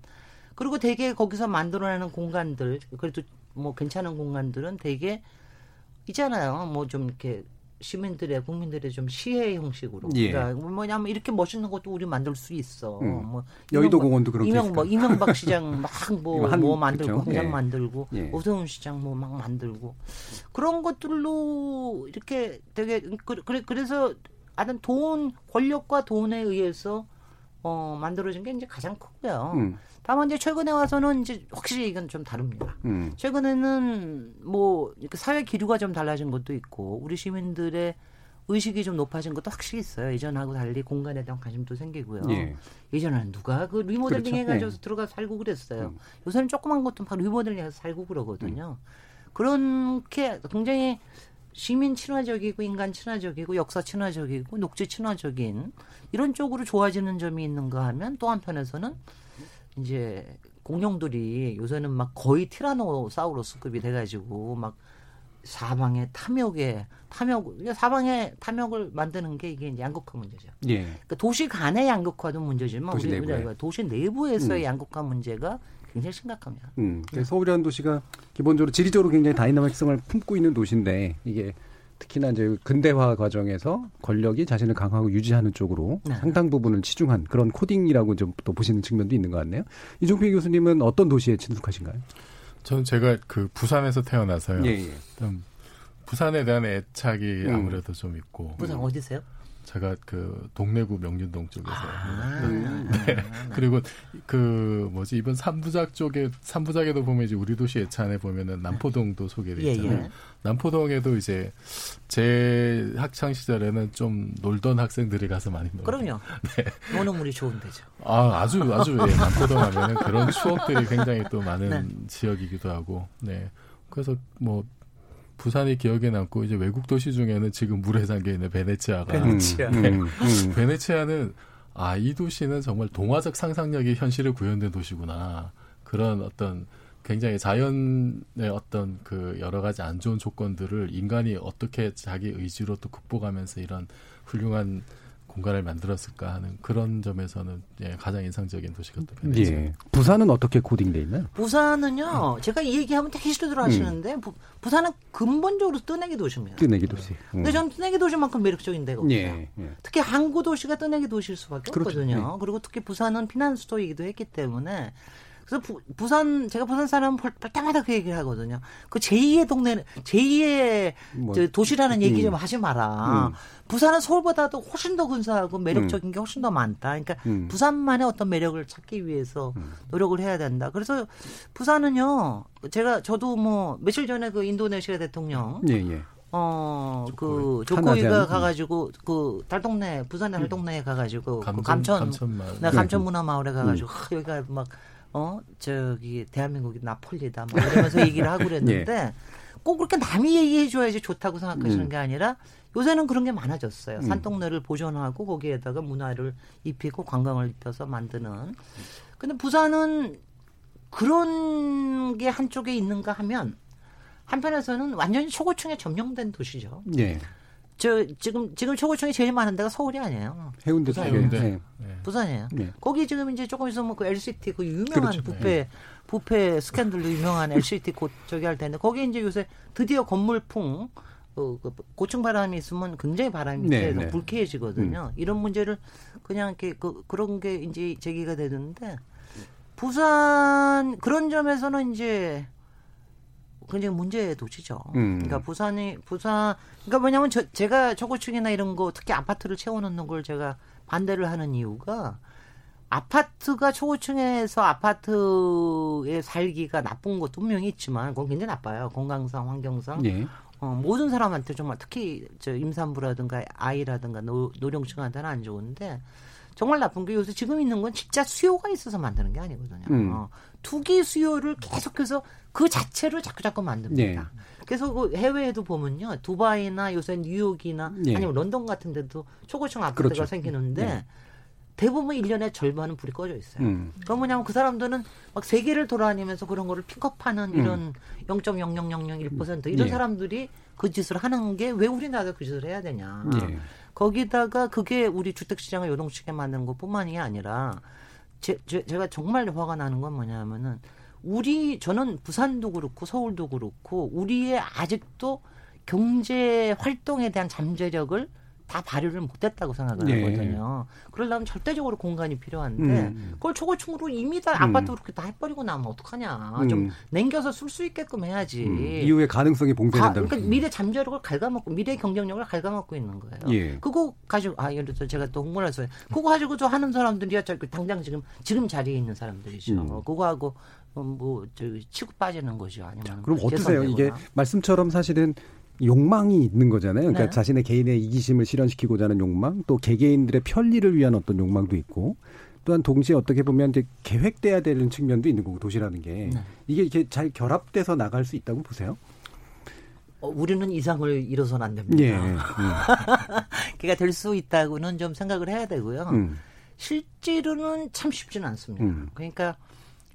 그리고 되게 거기서 만들어내는 공간들 그래도 뭐 괜찮은 공간들은 되게 있잖아요. 뭐 좀 이렇게 시민들의 국민들의 좀 시해 형식으로. 예. 그러니까 뭐냐면 이렇게 멋있는 것도 우리 만들 수 있어. 음. 뭐 여의도 공원도 그렇게 이명 뭐 이명박 시장 막 뭐뭐 뭐 만들고 그렇죠? 공장 예. 만들고 예. 오세훈 시장 뭐 막 만들고 그런 것들로 이렇게 되게 그, 그래 그래서 하여튼 돈, 권력과 돈에 의해서 어, 만들어진 게 이제 가장 크고요. 음. 다만 이제 최근에 와서는 이제 확실히 이건 좀 다릅니다. 음. 최근에는 뭐 사회 기류가 좀 달라진 것도 있고 우리 시민들의 의식이 좀 높아진 것도 확실히 있어요. 예전하고 달리 공간에 대한 관심도 생기고요. 예. 예전에는 누가 그 리모델링 그렇죠. 해가지고 예. 들어가 살고 그랬어요. 음. 요새는 조그만 것도 막 리모델링 해서 살고 그러거든요. 음. 그렇게 굉장히 시민 친화적이고 인간 친화적이고 역사 친화적이고 녹지 친화적인 이런 쪽으로 좋아지는 점이 있는가 하면 또 한편에서는 이제 공룡들이 요새는 막 거의 티라노사우루스급이 돼가지고 막 사방에 탐욕에 탐욕 사방에 탐욕을 만드는 게 이게 양극화 문제죠. 예. 그러니까 도시 간의 양극화도 문제지만 도시 우리 내부에. 도시 내부에서의 음. 양극화 문제가 굉장히 심각합니다. 음, 서울이라는 도시가 기본적으로 지리적으로 굉장히 다이나믹성을 품고 있는 도시인데 이게 특히나 이제 근대화 과정에서 권력이 자신을 강화하고 유지하는 쪽으로 네. 상당 부분을 치중한 그런 코딩이라고 좀 또 보시는 측면도 있는 것 같네요. 이종필 교수님은 어떤 도시에 친숙하신가요? 저는 제가 그 부산에서 태어나서요. 예, 예. 부산에 대한 애착이 음. 아무래도 좀 있고. 부산 어디세요? 제가 그 동래구 명륜동 쪽에서 아, 네. 네. 그리고 그 뭐지 이번 삼부작 쪽에 삼부작에도 보면 이제 우리 도시 예찬에 보면은 남포동도 소개돼 예, 있잖아요. 예, 예. 남포동에도 이제 제 학창 시절에는 좀 놀던 학생들이 가서 많이 놀. 그럼요. 네. 노는 물이 좋은 데죠. 아 아주 아주 예, 남포동 하면은 그런 추억들이 굉장히 또 많은 네. 지역이기도 하고 네. 그래서 뭐 부산이 기억에 남고 이제 외국 도시 중에는 지금 물에 잠겨 있는 베네치아가 베네치아. 네. 음, 음. 베네치아는 아 이 도시는 정말 동화적 상상력이 현실에 구현된 도시구나 그런 어떤 굉장히 자연의 어떤 그 여러 가지 안 좋은 조건들을 인간이 어떻게 자기 의지로 또 극복하면서 이런 훌륭한 공간을 만들었을까 하는 그런 점에서는 예, 가장 인상적인 도시가 또 베네치아. 예. 부산은 어떻게 코딩돼 있나요? 부산은요. 제가 이 얘기하면 되게 싫어들 하시는데 음. 부 산은 근본적으로 뜨내기 도시입니다. 뜨내기 도시. 음. 근데 저는 뜨내기 도시만큼 매력적인 데가 없어요. 예, 예. 특히 항구 도시가 뜨내기 도시일 수밖에 그렇죠. 없거든요. 예. 그리고 특히 부산은 피난 수도이기도 했기 때문에 그래서 부, 부산 제가 부산 사람 볼 때마다 그 얘기를 하거든요. 그 제2의 동네 제2의 뭐, 도시라는 얘기 좀 음. 하지 마라. 음. 부산은 서울보다도 훨씬 더 근사하고 매력적인 게 훨씬 더 많다. 그러니까 음. 부산만의 어떤 매력을 찾기 위해서 노력을 해야 된다. 그래서 부산은요. 제가 저도 뭐 며칠 전에 그 인도네시아 대통령 예, 예. 어, 그. 조코위가 음. 가가지고, 그, 달동네, 부산의 달동네에 가가지고, 그 감천- 감천, 감천 마을. 네, 네. 감천 문화 마을에 가가지고, 하, 여기가 막, 어, 저기, 대한민국이 나폴리다, 막 이러면서 얘기를 하고 그랬는데, 꼭 그렇게 남이 얘기해 줘야지 좋다고 생각하시는 음. 게 아니라, 요새는 그런 게 많아졌어요. 음. 산동네를 보존하고, 거기에다가 문화를 입히고, 관광을 입혀서 만드는. 근데 부산은 그런 게 한쪽에 있는가 하면, 한편에서는 완전히 초고층에 점령된 도시죠. 예. 저 지금 지금 초고층이 제일 많은 데가 서울이 아니에요. 해운대 쪽에. 부산이에요. 예. 네. 부산이에요. 네. 거기 지금 이제 조금 있으면 그 LCT 그 유명한 그렇죠. 부패 부패 스캔들로 유명한 LCT 곧 저기 할 텐데 거기 이제 요새 드디어 건물풍 어, 그 고층 바람이 있으면 굉장히 바람이 네, 네. 불쾌해지거든요. 이런 문제를 그냥 이렇게 그, 그런 게 이제 제기가 되는데 부산 그런 점에서는 이제 굉장히 문제의 도시죠. 음. 그러니까 부산이 부산 그러니까 뭐냐면 저, 제가 초고층이나 이런 거 특히 아파트를 채워놓는 걸 제가 반대를 하는 이유가 아파트가 초고층에서 아파트에 살기가 나쁜 것도 분명히 있지만 그건 굉장히 나빠요. 건강상, 환경상. 예. 어, 모든 사람한테 정말 특히 저 임산부라든가 아이라든가 노, 노령층한테는 안 좋은데 정말 나쁜 게 요새 지금 있는 건 진짜 수요가 있어서 만드는 게 아니거든요. 음. 어, 투기 수요를 계속해서 그 자체를 자꾸 자꾸 만듭니다. 예. 그래서 그 해외에도 보면요, 두바이나 요새 뉴욕이나 예. 아니면 런던 같은 데도 초고층 아파트가 그렇죠. 생기는데 예. 대부분 1년에 절반은 불이 꺼져 있어요. 음. 그건 뭐냐면 그 사람들은 막 세계를 돌아다니면서 그런 거를 픽업하는 음. 이런 0.0001% 이런 예. 사람들이 그 짓을 하는 게 왜 우리나라도 그 짓을 해야 되냐. 예. 거기다가 그게 우리 주택시장을 요동치게 만드는 것 뿐만이 아니라 제, 제, 제가 정말 화가 나는 건 뭐냐면은 우리 저는 부산도 그렇고 서울도 그렇고 우리의 아직도 경제 활동에 대한 잠재력을 다 발휘를 못했다고 생각을 예. 하거든요. 그러려면 절대적으로 공간이 필요한데 음. 그걸 초고층으로 이미 다 음. 아파트 그렇게 다 해버리고 나면 어떡하냐. 음. 좀 남겨서 쓸 수 있게끔 해야지. 음. 이후에 가능성이 가, 봉쇄된다. 그러니까 미래 잠재력을 갉아먹고 미래 경쟁력을 갉아먹고 있는 거예요. 예. 그거 가지고 아 예를 들어 제가 또 홍보를 했어요. 그거 가지고 저 하는 사람들이야 저 당장 지금 지금 자리에 있는 사람들이죠. 음. 그거 하고 어, 뭐저 치고 빠지는 거죠. 아니면 그럼 어떠세요? 이게. 말씀처럼 사실은 욕망이 있는 거잖아요. 그러니까 네. 자신의 개인의 이기심을 실현시키고자 하는 욕망, 또 개개인들의 편리를 위한 어떤 욕망도 있고, 또한 동시에 어떻게 보면 이제 계획돼야 되는 측면도 있는 거고 도시라는 게 네. 이게 이렇게 잘 결합돼서 나갈 수 있다고 보세요? 어, 우리는 이상을 잃어서는 안 됩니다. 예. 음. 그게 될수 있다고는 좀 생각을 해야 되고요. 음. 실제로는 참 쉽지는 않습니다. 음. 그러니까,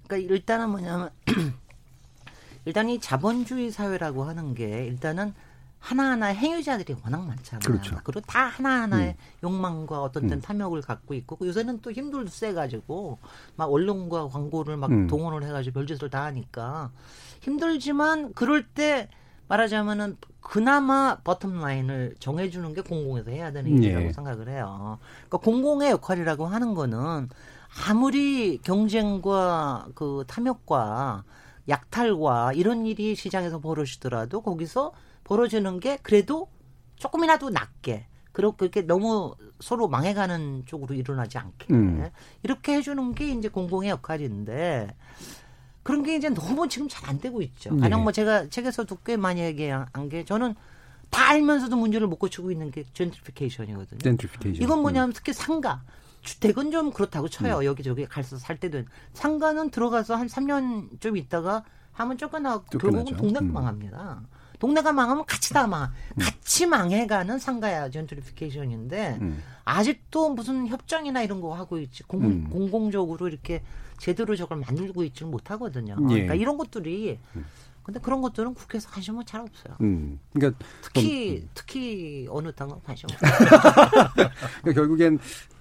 그러니까 일단은 뭐냐면 일단 이 자본주의 사회라고 하는 게 일단은 하나하나 행위자들이 워낙 많잖아요. 그렇죠. 리고 다 하나하나의 음. 욕망과 어떤 음. 탐욕을 갖고 있고 요새는 또 힘들도 세가지고 막 언론과 광고를 막 음. 동원을 해가지고 별짓을 다 하니까 힘들지만 그럴 때 말하자면은 그나마 버텀 라인을 정해주는 게 공공에서 해야 되는 일이라고 예. 생각을 해요. 그러니까 공공의 역할이라고 하는 거는 아무리 경쟁과 그 탐욕과 약탈과 이런 일이 시장에서 벌어지더라도 거기서 벌어지는 게 그래도 조금이라도 낮게 그렇게 너무 서로 망해가는 쪽으로 일어나지 않게 음. 이렇게 해주는 게 이제 공공의 역할인데 그런 게 이제 너무 지금 잘 안 되고 있죠. 네. 가령 뭐 제가 책에서도 꽤 많이 얘기한 게 저는 다 알면서도 문제를 못 고치고 있는 게 젠트리피케이션이거든요. 젠트리피케이션. 이건 뭐냐면 특히 상가. 주택은 좀 그렇다고 쳐요. 음. 여기저기 가서 살 때도. 상가는 들어가서 한 3년 좀 있다가 하면 쫓겨나고. 결국은 동네가 음. 망합니다. 동네가 망하면 같이 다 망, 같이 망해가는 상가야 젠트리피케이션인데 음. 아직도 무슨 협정이나 이런 거 하고 있지 공, 음. 공공적으로 이렇게 제대로 저걸 만들고 있지는 못하거든요. 예. 그러니까 이런 것들이 근데 그런 것들은 국회에서 관심은 잘 없어요. 음. 그러니까 특히 특히 어느 당은 관심 없어요. 그러니까 결국엔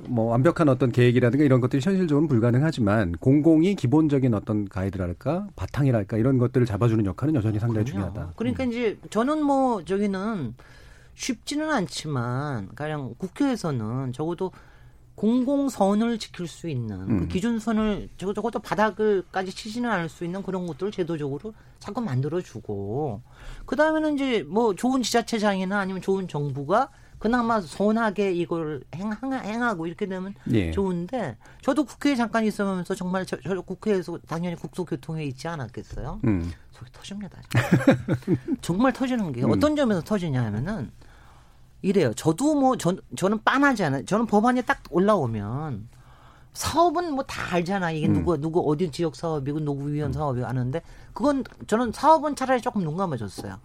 뭐 완벽한 어떤 계획이라든가 이런 것들이 현실적으로는 불가능하지만 공공이 기본적인 어떤 가이드랄까 바탕이랄까 이런 것들을 잡아주는 역할은 여전히 상당히 중요하다. 그러니까 이제 저는 뭐 저기는 쉽지는 않지만 가령 국회에서는 적어도 공공선을 지킬 수 있는 음. 그 기준선을 저거 저것도 바닥을까지 치지는 않을 수 있는 그런 것들을 제도적으로 자꾸 만들어주고 그 다음에는 이제 뭐 좋은 지자체장이나 아니면 좋은 정부가 그나마 선하게 이걸 행, 행하고 이렇게 되면 예. 좋은데 저도 국회에 잠깐 있으면서 정말 저, 저 국회에서 당연히 국토교통에 있지 않았겠어요. 음. 속이 터집니다. 정말 터지는 게 음. 어떤 점에서 터지냐 하면은 이래요. 저도 뭐 전, 저는 빤하지 않아요. 저는 법안이 딱 올라오면 사업은 뭐 다 알잖아. 이게 음. 누구 누구 어디 지역 사업이고 누구 위원 사업이 아는데 그건 저는 사업은 차라리 조금 눈 감아줬어요.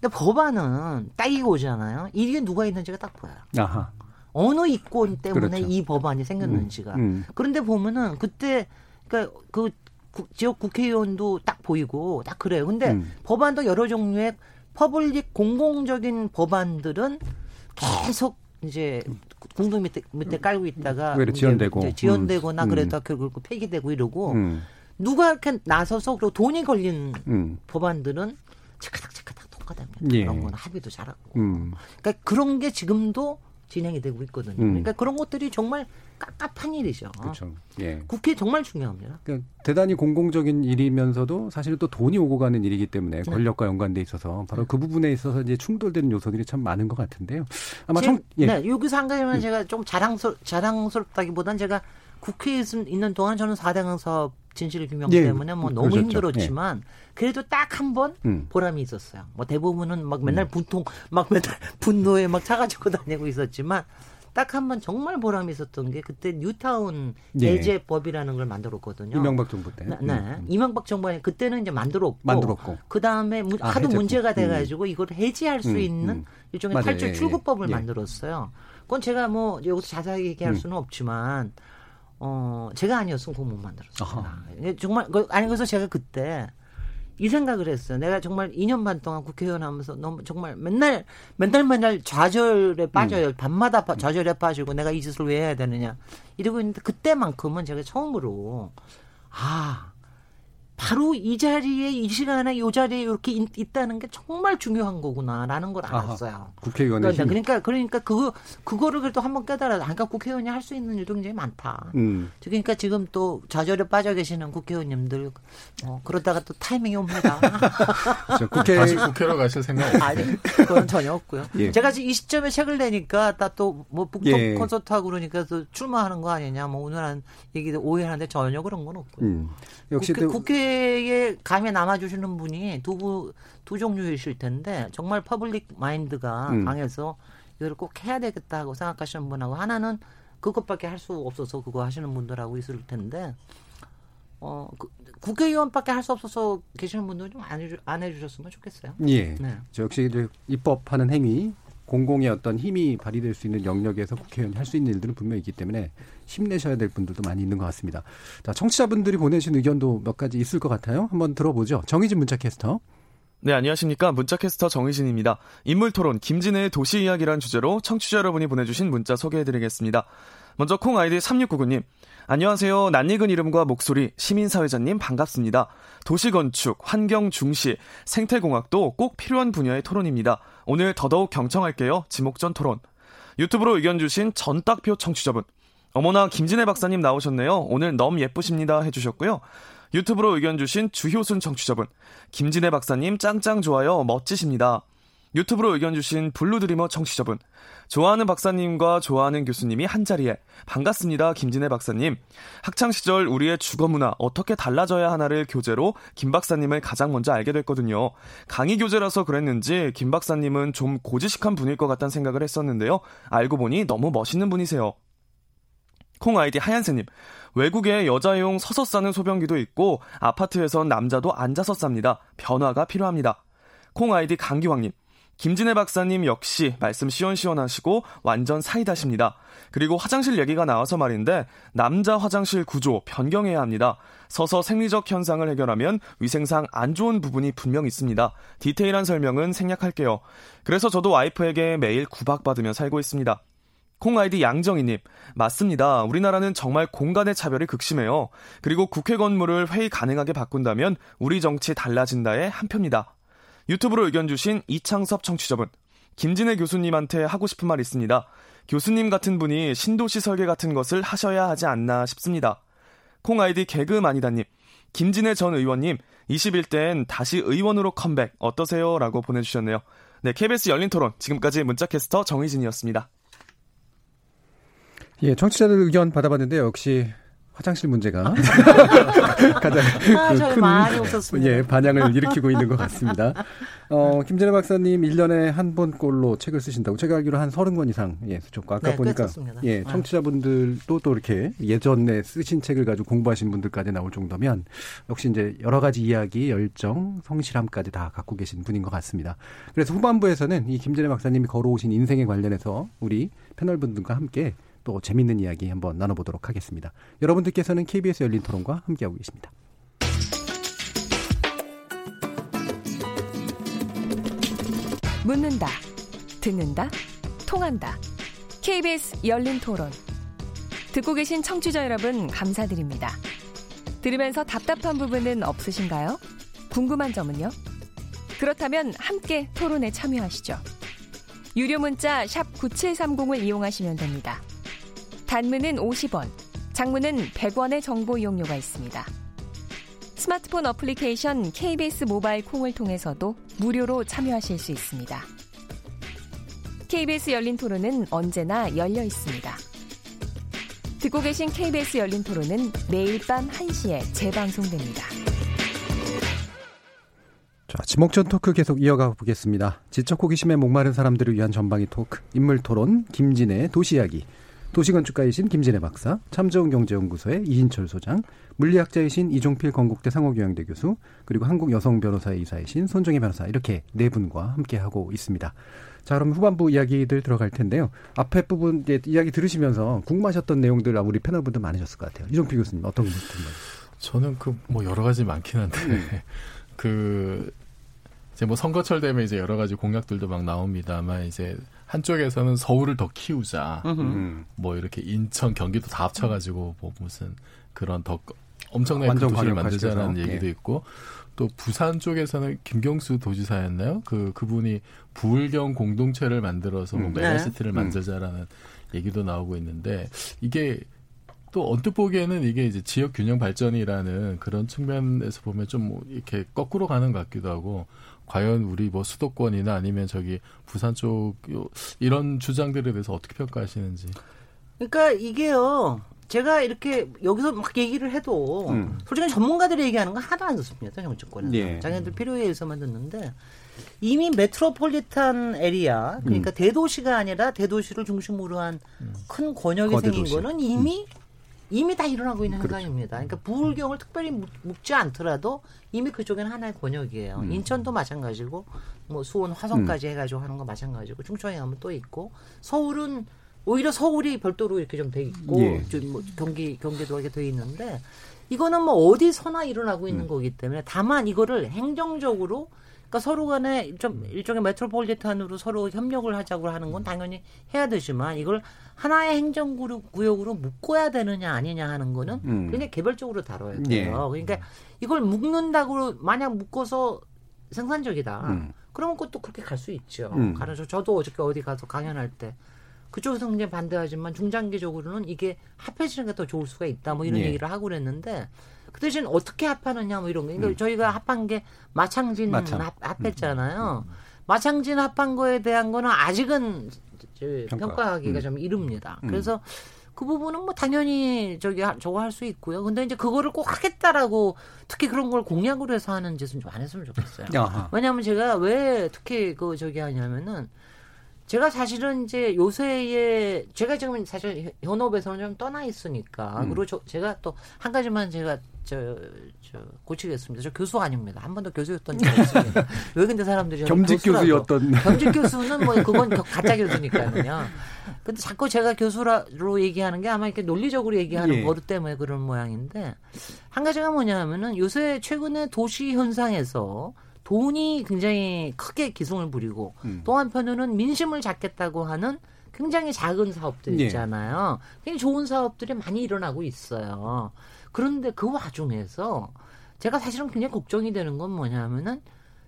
근데 법안은 따이고 오잖아요. 이게 누가 있는지가 딱 보여요. 아하. 어느 이권 때문에 그렇죠. 이 법안이 생겼는지가. 음, 음. 그런데 보면은 그때 그러니까 그 국- 지역 국회의원도 딱 보이고 딱 그래요. 근데 음. 법안도 여러 종류의 public 공공적인 법안들은 계속 이제 공동 밑에, 밑에 깔고 있다가 뒤로 이제 지연되고. 지연되거나 음. 그래도 결국 폐기되고 이러고 음. 누가 이렇게 나서서 그리고 돈이 걸린 음. 법안들은 체크닥 체크닥 통과됩니다. 예. 그런 거는 합의도 잘하고. 음. 그러니까 그런 게 지금도 진행이 되고 있거든요. 음. 그러니까 그런 것들이 정말 깝깝한 일이죠. 그렇죠. 예. 국회 정말 중요합니다. 그러니까 대단히 공공적인 일이면서도 사실 또 돈이 오고 가는 일이기 때문에 네. 권력과 연관돼 있어서 바로 그 부분에 있어서 이제 충돌되는 요소들이 참 많은 것 같은데요. 아마 제- 청, 예. 네, 여기서 한 가지만 음. 제가 좀 자랑스럽, 자랑스럽다기보단 제가 국회에 있- 있는 동안 저는 4대강 사업 진실 규명 예, 때문에 뭐 너무 그러셨죠. 힘들었지만 그래도 딱 한번 음. 보람이 있었어요. 뭐 대부분은 막 맨날 분통, 막 맨날 분노에 막 차가지고 다니고 있었지만 딱 한 번 정말 보람이 있었던 게 그때 뉴타운 예. 예제법이라는 걸 만들었거든요. 이명박 정부 때. 네, 네. 음. 이명박 정부 에 그때는 이제 만들었고, 만들었고. 그 다음에 아, 하도. 문제가 음. 돼가지고 이걸 해지할 수 음, 있는 음. 일종의 맞아요. 탈출 예, 출구법을 예. 만들었어요. 그건 제가 뭐 여기서 자세하게 얘기할 음. 수는 없지만 어 제가 아니었으면 그거 못 만들었어요. 아하. 이게 정말 그- 아니 그래서 제가 그때 이 생각을 했어요. 내가 정말 2년 반 동안 국회의원 하면서 너무 정말 맨날 맨날 맨날 좌절에 음. 빠져요. 밤마다 빠- 좌절에 빠지고 내가 이 짓을 왜 해야 되느냐 이러고 있는데 그때만큼은 제가 처음으로 아 바로 이 자리에 이 시간에 이 자리에 이렇게 있, 다는게 정말 중요한 거구나라는 걸. 알았어요. 국회의원의 그러니까 힘. 그러니까 그러니까 그거 그거를 그래도 한번 깨달아. 그러니까 국회의원이 할 수 있는 일도 굉장히 많다. 음. 그러니까 지금 또 좌절에 빠져 계시는 국회의원님들 어, 그러다가 또 타이밍이 옵니다. 저 국회 다시 국회로 가실 생각 없어요? 아니 그건 전혀 없고요. 예. 제가 지금 이 시점에 책을 내니까 또뭐 북토 예. 콘서트 하고 그러니까 또 출마하는 거 아니냐 뭐 오늘 한 얘기도 오해하는데 전혀 그런 건 없고요. 음. 역시 국회, 또 국회 에 감에 남아주시는 분이 두, 부- 두 종류이실 텐데 정말 public mind가 음. 강해서 이걸 꼭 해야 되겠다고 생각하시는 분하고 하나는 그것밖에 할 수 없어서 그거 하시는 분들하고 있을 텐데 어 그, 국회의원밖에 할 수 없어서 계시는 분들은 좀 안 해주, 안 해주셨으면 좋겠어요. 예. 네. 저 역시 이제 입법하는 행위, 공공의 어떤 힘이 발휘될 수 있는 영역에서 국회의원이 할 수 있는 일들은 분명히 있기 때문에 힘내셔야 될 분들도 많이 있는 것 같습니다. 자, 청취자분들이 보내신 의견도 몇 가지 있을 것 같아요. 한번 들어보죠. 정희진 문자캐스터. 네, 안녕하십니까. 문자캐스터 정의진입니다. 인물 토론 김진애의 도시 이야기란 주제로 청취자 여러분이 보내주신 문자 소개해드리겠습니다. 먼저 콩 아이디 3699님. 안녕하세요. 낯익은 이름과 목소리 시민사회자님 반갑습니다. 도시건축, 환경중시, 생태공학도 꼭 필요한 분야의 토론입니다. 오늘 더더욱 경청할게요. 지목전 토론. 유튜브로 의견 주신 전딱표 청취자분. 어머나 김진애 박사님 나오셨네요. 오늘 너무 예쁘십니다 해주셨고요. 유튜브로 의견 주신 주효순 청취자분. 김진애 박사님 짱짱 좋아요. 멋지십니다. 유튜브로 의견 주신 블루드리머 청취자분. 좋아하는 박사님과 좋아하는 교수님이 한자리에. 반갑습니다. 김진애 박사님. 학창시절 우리의 주거문화 어떻게 달라져야 하나를 교재로 김 박사님을 가장 먼저 알게 됐거든요. 강의 교재라서 그랬는지 김 박사님은 좀 고지식한 분일 것 같다는 생각을 했었는데요. 알고 보니 너무 멋있는 분이세요. 콩 아이디 하얀새님. 외국에 여자용 서서 싸는 소변기도 있고 아파트에선 남자도 앉아서 쌉니다. 변화가 필요합니다. 콩 아이디 강기왕님. 김진애 박사님 역시 말씀 시원시원하시고 완전 사이다십니다. 그리고 화장실 얘기가 나와서 말인데 남자 화장실 구조 변경해야 합니다. 서서 생리적 현상을 해결하면 위생상 안 좋은 부분이 분명 있습니다. 디테일한 설명은 생략할게요. 그래서 저도 와이프에게 매일 구박받으며 살고 있습니다. 콩 아이디 양정희님, 맞습니다. 우리나라는 정말 공간의 차별이 극심해요. 그리고 국회 건물을 회의 가능하게 바꾼다면 우리 정치 달라진다의 한 표입니다. 유튜브로 의견 주신 이창섭 청취자분, 김진애 교수님한테 하고 싶은 말 있습니다. 교수님 같은 분이 신도시 설계 같은 것을 하셔야 하지 않나 싶습니다. 콩 아이디 개그 마니다님, 김진애 전 의원님, 21대엔 다시 의원으로 컴백 어떠세요? 라고 보내주셨네요. 네, KBS 열린 토론, 지금까지 문자캐스터 정희진이었습니다. 예, 청취자들 의견 받아봤는데 역시 화장실 문제가 가장 아, 그 큰. 예, 반향을 일으키고 있는 것 같습니다. 어, 김진애 박사님 1년에 한 번꼴로 책을 쓰신다고 제가 알기로 한 30권 이상 예, 쓰셨고 아까 네, 보니까. 예, 청취자분들도 또 이렇게 예전에 쓰신 책을 가지고 공부하신 분들까지 나올 정도면 역시 이제 여러 가지 이야기, 열정, 성실함까지 다 갖고 계신 분인 것 같습니다. 그래서 후반부에서는 이 김진애 박사님이 걸어오신 인생에 관련해서 우리 패널분들과 함께 또 재밌는 이야기 한번 나눠보도록 하겠습니다. 여러분들께서는 KBS 열린 토론과 함께하고 계십니다. 묻는다, 듣는다, 통한다. KBS 열린 토론. 듣고 계신 청취자 여러분, 감사드립니다. 들으면서 답답한 부분은 없으신가요? 궁금한 점은요? 그렇다면 함께 토론에 참여하시죠. 유료 문자 9730을 이용하시면 됩니다. 단문은 50원, 장문은 100원의 정보 이용료가 있습니다. 스마트폰 어플리케이션 KBS 모바일 콩을 통해서도 무료로 참여하실 수 있습니다. KBS 열린 토론은 언제나 열려 있습니다. 듣고 계신 KBS 열린 토론은 매일 밤 1시에 재방송됩니다. 자, 지목전 토크 계속 이어가 보겠습니다. 지적 호기심에 목마른 사람들을 위한 전방위 토크, 인물 토론, 김진의 도시 이야기. 도시건축가이신 김진애 박사, 참저운경제연구소의 이인철 소장, 물리학자이신 이종필 건국대 상호교양대 교수, 그리고 한국 여성 변호사의 이사이신 손정혜 변호사 이렇게 네 분과 함께 하고 있습니다. 자, 그럼 후반부 이야기들 들어갈 텐데요. 앞에 부분 이야기 들으시면서 궁금하셨던 내용들 우리 패널분들 많으셨을 것 같아요. 이종필 교수님 어떤 거 궁금해요? 저는 그 뭐 여러 가지 많긴 한데 음. 그 이제 뭐 선거철 되면 이제 여러 가지 공약들도 막 나옵니다만 이제 한쪽에서는 서울을 더 키우자. 음. 뭐 이렇게 인천, 경기도 다 합쳐가지고 뭐 무슨 그런 더 엄청나게 그 도시를 만들자라는 얘기도 예. 있고 또 부산 쪽에서는 김경수 도지사였나요? 그 그분이 부울경 공동체를 만들어서 뭐 음. 메가시티를 네. 만들자라는 음. 얘기도 나오고 있는데 이게 또 언뜻 보기에는 이게 이제 지역 균형 발전이라는 그런 측면에서 보면 좀뭐 이렇게 거꾸로 가는 것 같기도 하고 과연 우리 뭐 수도권이나 아니면 저기 부산 쪽 이런 주장들에 대해서 어떻게 평가하시는지. 그러니까 이게요. 제가 이렇게 여기서 막 얘기를 해도 음. 솔직히 전문가들이 얘기하는 건 하나도 안 듣습니다. 정치권에서. 예. 자기들 필요에 의해서만 듣는데 이미 metropolitan area 그러니까 음. 대도시가 아니라 대도시를 중심으로 한큰 음. 권역이 생긴 도시. 거는 이미 음. 이미 다 일어나고 있는 그렇죠. 행동입니다. 그러니까 부울경을 특별히 묵지 않더라도 이미 그쪽에는 하나의 권역이에요. 음. 인천도 마찬가지고 뭐 수원 화성까지 음. 해가지고 하는 거 마찬가지고 충청에 가면 또 있고 서울은 오히려 서울이 별도로 이렇게 좀 돼 있고 예. 좀뭐 경기 경기도 이렇게 돼 있는데 이거는 뭐 어디서나 일어나고 있는 음. 거기 때문에 다만 이거를 행정적으로 그러니까 서로 간에 좀 일종의 메트로폴리탄으로 서로 협력을 하자고 하는 건 당연히 해야 되지만 이걸 하나의 행정구역으로 묶어야 되느냐 아니냐 하는 거는 음. 굉장히 개별적으로 다뤄야 돼요. 예. 그러니까 이걸 묶는다고 만약 묶어서 생산적이다. 음. 그러면 그것도 그렇게 갈 수 있죠. 음. 가르쳐 저도 어저께 어디 가서 강연할 때 그쪽에서 굉장히 반대하지만 중장기적으로는 이게 합해지는 게 더 좋을 수가 있다. 뭐 이런 예. 얘기를 하고 그랬는데 그 대신 어떻게 합하느냐 뭐 이런 거. 그러니까 음. 저희가 합한 게 마창진 마창. 합, 합했잖아요. 음. 마창진 합한 거에 대한 거는 아직은 평가. 하기가좀 이릅니다. 음. 그래서 그 부분은 뭐 당연히 저기 저거 할 수 있고요. 근데 이제 그거를 꼭 하겠다라고 특히 그런 걸 공약으로 해서 하는 짓은 좀 안 했으면 좋겠어요. 왜냐하면 제가 왜 특히 그 저기 하냐면은 제가 사실은 이제 요새에 제가 지금 사실 현업에서는 좀 떠나 있으니까 음. 그리고 저, 제가 또 한 가지만 제가 저, 저 고치겠습니다. 저 교수 아닙니다. 한 번도 교수였던 적이 없습니다. 왜 근데 사람들이 겸직 교수였던 겸직 교수는 뭐 그건 가짜 교수니까요. 근데 자꾸 제가 교수로 얘기하는 게 아마 이렇게 논리적으로 얘기하는 예. 버릇 때문에 그런 모양인데 한 가지가 뭐냐면은 요새 최근에 도시 현상에서 돈이 굉장히 크게 기승을 부리고 음. 또 한편으로는 민심을 잡겠다고 하는 굉장히 작은 사업들 예. 있잖아요. 예. 굉장히 좋은 사업들이 많이 일어나고 있어요. 그런데 그 와중에서 제가 사실은 굉장히 걱정이 되는 건 뭐냐면은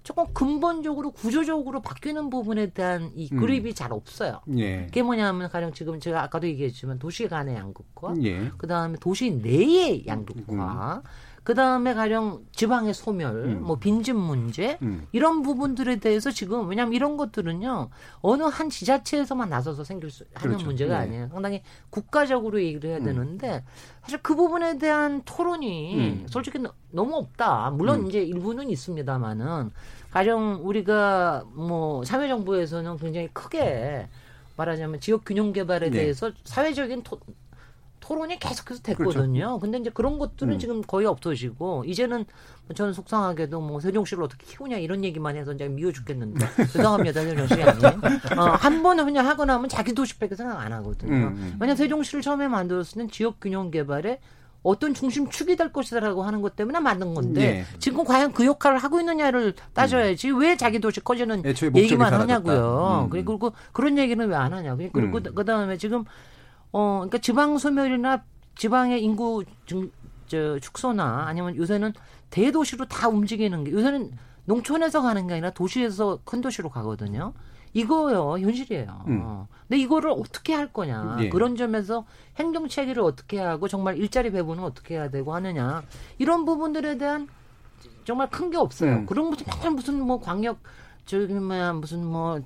조금 근본적으로 구조적으로 바뀌는 부분에 대한 이 음. 그립이 잘 없어요. 예. 그게 뭐냐면 가령 지금 제가 아까도 얘기했지만 도시 간의 양극화, 예. 그 다음에 도시 내의 양극화, 그 다음에 가령 지방의 소멸, 음. 뭐 빈집 문제 음. 이런 부분들에 대해서 지금 왜냐하면 이런 것들은요 어느 한 지자체에서만 나서서 생길 수 하는 그렇죠. 문제가 예. 아니에요. 상당히 국가적으로 얘기를 해야 되는데 사실 그 부분에 대한 토론이 음. 솔직히 너- 너무 없다. 물론 음. 이제 일부는 있습니다만은 가령 우리가 뭐 참여정부에서는 굉장히 크게 말하자면 지역 균형 개발에 네. 대해서 사회적인 토, 토론이 계속해서 됐거든요. 근데 이제 그런 것들은 그렇죠. 음. 지금 거의 없어지고 이제는 저는 속상하게도 뭐 세종시를 어떻게 키우냐 이런 얘기만 해서 이제 미워 죽겠는데 죄송합니다 세종시 아니 어, 한 번은 그냥 하고 나면 자기 도시밖에 생각 안 하거든요. 음, 음. 왜냐 면 세종시를 처음에 만들었을 땐 지역 균형 개발에 어떤 중심축이 될 것이다라고 하는 것 때문에 만든 건데 예. 지금 과연 그 역할을 하고 있느냐를 따져야지 왜 자기 도시 목적이 얘기만 사라졌다. 하냐고요. 음. 그리고 그런 얘기는 왜 안 하냐고. 그리고 음. 그 다음에 지금 어 그러니까 지방 소멸이나 지방의 인구 증, 저 축소나 아니면 요새는 대도시로 다 움직이는 게 요새는 농촌에서 가는 게 아니라 도시에서 큰 도시로 가거든요. 이거요 현실이에요. 음. 근데 이거를 어떻게 할 거냐 예. 그런 점에서 행정 체계를 어떻게 하고 정말 일자리 배분은 어떻게 해야 되고 하느냐 이런 부분들에 대한 정말 큰 게 없어요. 음. 그런 무슨 맨날 무슨 뭐 광역 저기 뭐야 무슨 뭐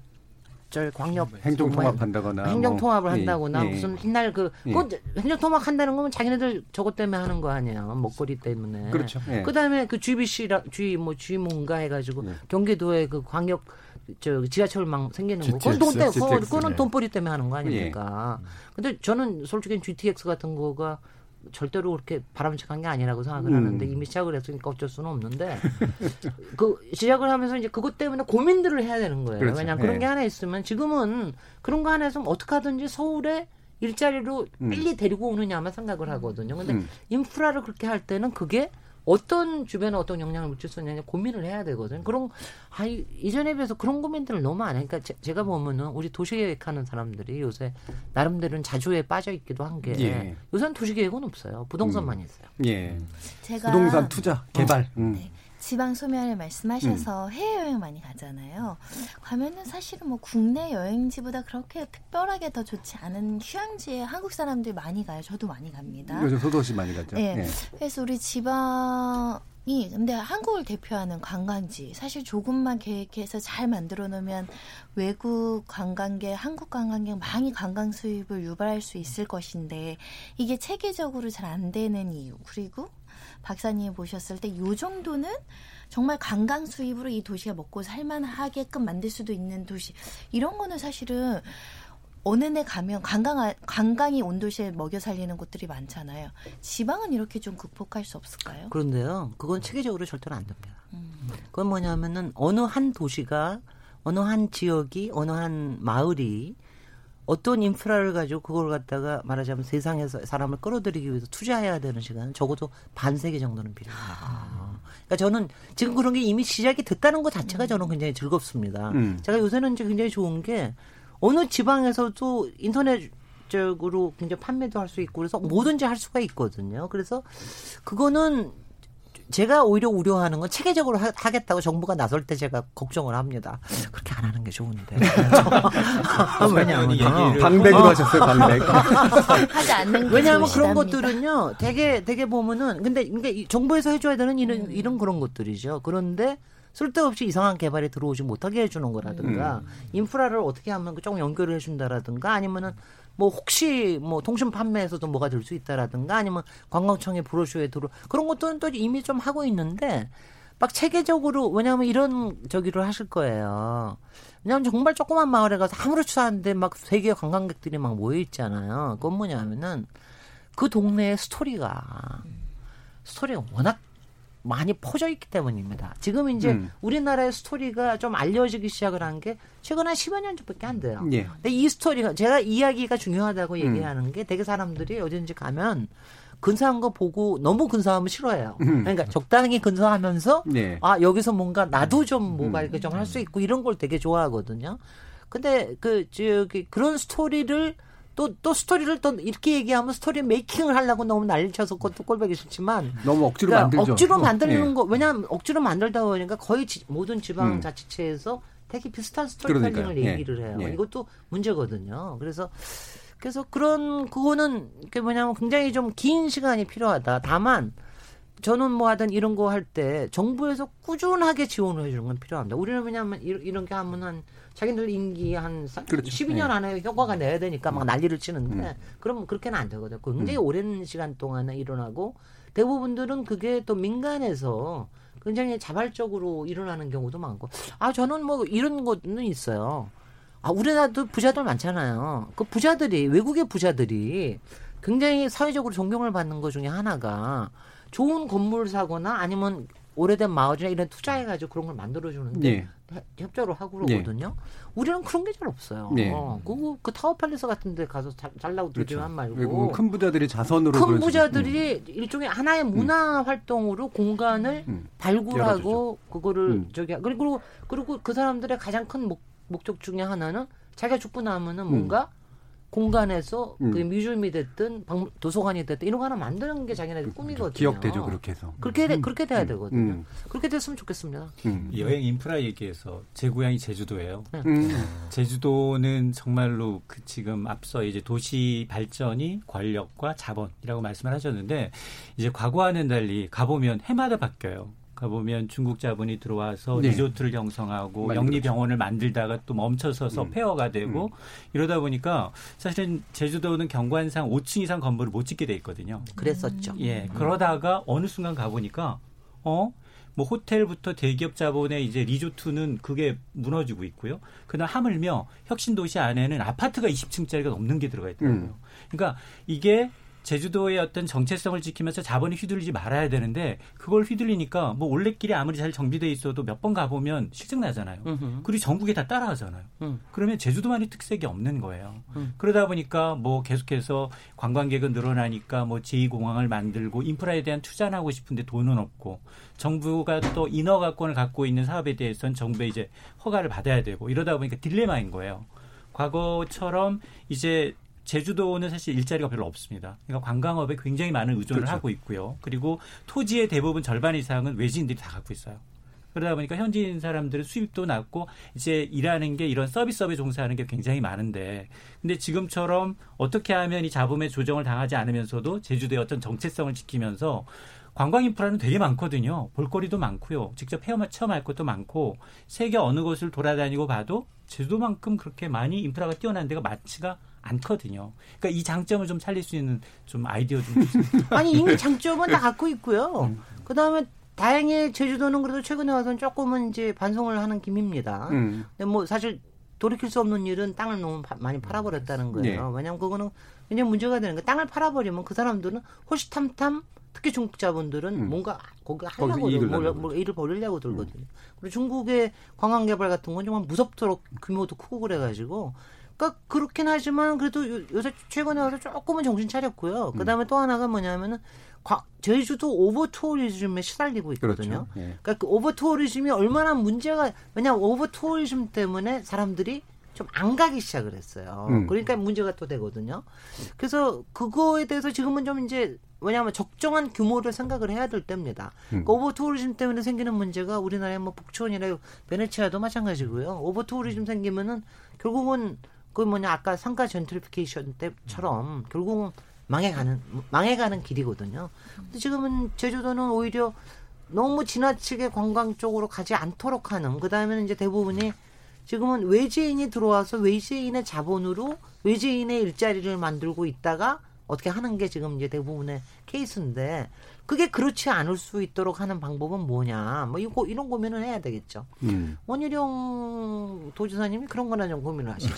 저 광역 행정 뭐야, 통합한다거나 행정 뭐. 통합을 예, 한다거나 예. 무슨 옛날 그 예. 그 행정 통합 한다는 거면 자기네들 저것 때문에 하는 거 아니에요 먹거리 때문에 그렇죠. 예. 그다음에 그 GBC라 G 뭐 G 뭔가 해가지고 경기도에 그 광역 저 지하철망 생기는 거 그건 돈 때문에 그거- 그거는 네. 돈벌이 때문에 하는 거 아닙니까 근데 저는 솔직히 GTX 같은 거가 절대로 그렇게 바람직한 게 아니라고 생각을 음. 하는데 이미 시작을 했으니까 어쩔 수는 없는데 그 시작을 하면서 이제 그것 때문에 고민들을 해야 되는 거예요. 그렇죠. 왜냐하면 그런 예. 게 하나 있으면 지금은 그런 거 하나 있으면 어떻게 하든지 서울에 일자리로 음. 빨리 데리고 오느냐만 생각을 하거든요. 근데 음. 인프라를 그렇게 할 때는 그게 어떤 주변에 어떤 영향을 미칠 수 있느냐 고민을 해야 되거든요. 그런 아 이- 이전에 비해서 그런 고민들을 너무 안 하니까 제, 가 보면은 우리 도시 계획하는 사람들이 요새 나름대로는 자주에 빠져 있기도 한게 예. 요새는 도시 계획은 없어요. 부동산만 있어요. 예. 제가 부동산 투자 개발. 음. 지방 소멸을 말씀하셔서 해외여행 많이 가잖아요. 가면은 사실은 뭐 국내 여행지보다 그렇게 특별하게 더 좋지 않은 휴양지에 한국 사람들이 많이 가요. 저도 많이 갑니다. 요즘 소도시 많이 가죠. 네. 예. 그래서 우리 지방 이 근데 한국을 대표하는 관광지 사실 조금만 계획해서 잘 만들어 놓으면 외국 관광객, 한국 관광객 많이 관광 수입을 유발할 수 있을 것인데 이게 체계적으로 잘 안 되는 이유 그리고 박사님이 보셨을 때 요 정도는 정말 관광 수입으로 이 도시가 먹고 살만하게끔 만들 수도 있는 도시 이런 거는 사실은 어느 데 가면 관광 관광이 온 도시에 먹여 살리는 곳들이 많잖아요. 지방은 이렇게 좀 극복할 수 없을까요? 그런데요, 그건 체계적으로 절대로 안 됩니다. 음. 그건 뭐냐면은 어느 한 도시가 어느 한 지역이 어느 한 마을이 어떤 인프라를 가지고 그걸 갖다가 말하자면 세상에서 사람을 끌어들이기 위해서 투자해야 되는 시간은 적어도 반세기 정도는 필요합니다. 그러니까 저는 지금 그런 게 이미 시작이 됐다는 것 자체가 저는 굉장히 즐겁습니다. 음. 제가 요새는 이제 굉장히 좋은 게 어느 지방에서도 인터넷 적으로 굉장히 판매도 할 수 있고 그래서 뭐든지 할 수가 있거든요. 그래서 그거는 제가 오히려 우려하는 건 체계적으로 하, 겠다고 정부가 나설 때 제가 걱정을 합니다. 그렇게 안 하는 게 좋은데. 왜냐하면 방백으로 하셨어요, 방백. 하지 않는 게 왜냐하면 그런. 것들은요, 되게 되게 보면은 근데 그러니까 이 정부에서 해줘야 되는 이런 이런 그런 것들이죠. 그런데 쓸데없이 이상한 개발이 들어오지 못하게 해주는 거라든가 인프라를 어떻게 하면 조금 연결을 해준다라든가 아니면은 뭐 혹시 뭐 통신 판매에서도 뭐가 될 수 있다라든가 아니면 관광청의 브로슈에 들어 그런 것들은 또 이미 좀 하고 있는데 막 체계적으로 왜냐하면 이런 저기를 하실 거예요. 왜냐하면 정말 조그만 마을에 가서 아무렇지도 않은데 막 세계 관광객들이 막 모여 있잖아요. 그건 뭐냐면은 그 동네의 스토리가 스토리가 워낙 많이 퍼져 있기 때문입니다. 지금 이제 음. 우리나라의 스토리가 좀 알려지기 시작을 한 게 최근 한 10여 년 전밖에 안 돼요. 예. 근데 이 스토리가 제가 이야기가 중요하다고 음. 얘기하는 게 되게 사람들이 어딘지 가면 근사한 거 보고 너무 근사하면 싫어해요. 음. 그러니까 적당히 근사하면서 네. 아 여기서 뭔가 나도 좀 뭐가 음. 이렇게 좀할 수 있고 이런 걸 되게 좋아하거든요. 근데 그 저기 그런 스토리를 또, 또 스토리를 또 이렇게 얘기하면 story making을 하려고 너무 난리쳐서 그것도 꼴보기 싫지만. 너무 억지로 그러니까 만들죠. 억지로 만드는 네. 거, 왜냐하면 억지로 만들다 보니까 거의 지, 모든 지방자치체에서 되게 비슷한 스토리텔링을 그러니까요. 얘기를 예. 해요. 예. 이것도 문제거든요. 그래서 그래서 그런 그거는 그 뭐냐면 굉장히 좀 긴 시간이 필요하다. 다만 저는 뭐 하든 이런 거 할 때 정부에서 꾸준하게 지원을 해주는 건 필요합니다. 우리는 왜냐하면 이런, 게 하면 한 자기들 임기 한 사- 그렇죠. 12년 네. 안에 효과가 내야 되니까 막 난리를 치는데 음. 그러면 그렇게는 안 되거든요. 굉장히 음. 오랜 시간 동안에 일어나고 대부분들은 그게 또 민간에서 굉장히 자발적으로 일어나는 경우도 많고 아 저는 뭐 이런 것은 있어요. 아 우리나라도 부자들 많잖아요. 그 부자들이 외국의 부자들이 굉장히 사회적으로 존경을 받는 것 중에 하나가 좋은 건물 사거나 아니면 오래된 마을이나 이런 투자해가지고 그런 걸 만들어주는데 예. 해- 협조를 하고 예. 그러거든요. 우리는 그런 게 잘 없어요. 예. 어, 그 타워 팰리스 같은 데 가서 잘, 잘나고 들지만 말고 그렇죠. 외국은 큰 부자들이 자선으로 큰 부자들이 일종의 하나의 문화 활동으로 공간을 음. 발굴하고 그거를 음. 저기 하- 그리고 그리고 그 사람들의 가장 큰 목, 목적 중에 하나는 자기가 죽고 나면은 음. 뭔가 공간에서 음. 그 뮤지엄이 됐든 박- 도서관이 됐든 이런 거 하나 만드는 게 자기네들 꿈이거든요. 기억되죠 그렇게 해서. 그렇게 돼- 그렇게 돼야 되거든요. 음. 그렇게 됐으면 좋겠습니다. 음. 이 여행 인프라 얘기해서 제 고향이 제주도예요. 음. 제주도는 정말로 그 지금 앞서 이제 도시 발전이 권력과 자본이라고 말씀을 하셨는데 이제 과거와는 달리 가보면 해마다 바뀌어요. 가보면 중국 자본이 들어와서 네. 리조트를 형성하고 영리병원을 만들다가 또 멈춰서서 음. 폐허가 되고 이러다 보니까 사실은 제주도는 경관상 5층 이상 건물을 못 짓게 돼 있거든요. 그랬었죠. 예, 그러다가 어느 순간 가보니까 어? 뭐 호텔부터 대기업 자본의 이제 리조트는 그게 무너지고 있고요. 그다음 하물며 혁신도시 안에는 아파트가 20층짜리가 넘는 게 들어가 있더라고요. 음. 그러니까 이게 제주도의 어떤 정체성을 지키면서 자본이 휘둘리지 말아야 되는데 그걸 휘둘리니까 뭐 올레길이 아무리 잘 정비돼 있어도 몇 번 가보면 실증 나잖아요. 음흠. 그리고 전국에 다 따라하잖아요. 음. 그러면 제주도만의 특색이 없는 거예요. 음. 그러다 보니까 뭐 계속해서 관광객은 늘어나니까 뭐 제2공항을 만들고 인프라에 대한 투자는 하고 싶은데 돈은 없고 정부가 또 인허가권을 갖고 있는 사업에 대해서는 정부의 이제 허가를 받아야 되고 이러다 보니까 딜레마인 거예요. 과거처럼 이제 제주도는 사실 일자리가 별로 없습니다. 그러니까 관광업에 굉장히 많은 의존을 그렇죠. 하고 있고요. 그리고 토지의 대부분 절반 이상은 외지인들이 다 갖고 있어요. 그러다 보니까 현지인 사람들은 수입도 낮고 이제 일하는 게 이런 서비스업에 종사하는 게 굉장히 많은데 근데 지금처럼 어떻게 하면 이 자본의 조정을 당하지 않으면서도 제주도의 어떤 정체성을 지키면서 관광 인프라는 되게 많거든요. 볼거리도 많고요. 직접 헤엄 체험할 것도 많고 세계 어느 곳을 돌아다니고 봐도 제주도만큼 그렇게 많이 인프라가 뛰어난 데가 많지가 않거든요. 그러니까 이 장점을 좀 살릴 수 있는 좀 아이디어 좀. 아니 이미 장점은 다 갖고 있고요. 그 다음에 다행히 제주도는 그래도 최근에 와서는 조금은 이제 반성을 하는 김입니다. 음. 근데 뭐 사실 돌이킬 수 없는 일은 땅을 너무 파- 많이 팔아버렸다는 거예요. 네. 왜냐하면 그거는 굉장히 문제가 되는 거. 땅을 팔아버리면 그 사람들은 호시탐탐 특히 중국 자본들은 음. 뭔가 거기 하려고 이익을 뭘, 뭘 일을 벌이려고 들거든요. 그리고 중국의 관광 개발 같은 건 정말 무섭도록 규모도 크고 그래가지고. 그러니까 그렇긴 하지만 그래도 요- 요새 최근에 와서 조금은 정신 차렸고요. 그 다음에 또 하나가 뭐냐면은 과- 제주도 over tourism에 시달리고 있거든요. 그렇죠. 예. 그러니까 그 over tourism이 얼마나 문제가 왜냐면 over tourism 때문에 사람들이 좀 안 가기 시작을 했어요. 음. 그러니까 문제가 또 되거든요. 그래서 그거에 대해서 지금은 좀 이제 왜냐하면 적정한 규모를 생각을 해야 될 때입니다. 음. 그 over tourism 때문에 생기는 문제가 우리나라의 뭐 북촌이나 베네치아도 마찬가지고요. over tourism 생기면은 결국은 그 뭐냐 아까 상가 젠트리피케이션 때처럼 결국은 망해가는 망해가는 길이거든요. 근데 지금은 제주도는 오히려 너무 지나치게 관광 쪽으로 가지 않도록 하는 그 다음에는 이제 대부분이 지금은 외지인이 들어와서 외지인의 자본으로 외지인의 일자리를 만들고 있다가 어떻게 하는 게 지금 이제 대부분의 케이스인데 그게 그렇지 않을 수 있도록 하는 방법은 뭐냐 뭐 이거 이런 고민을 해야 되겠죠. 음. 원희룡 도지사님이 그런 거나 좀 고민을 하시죠.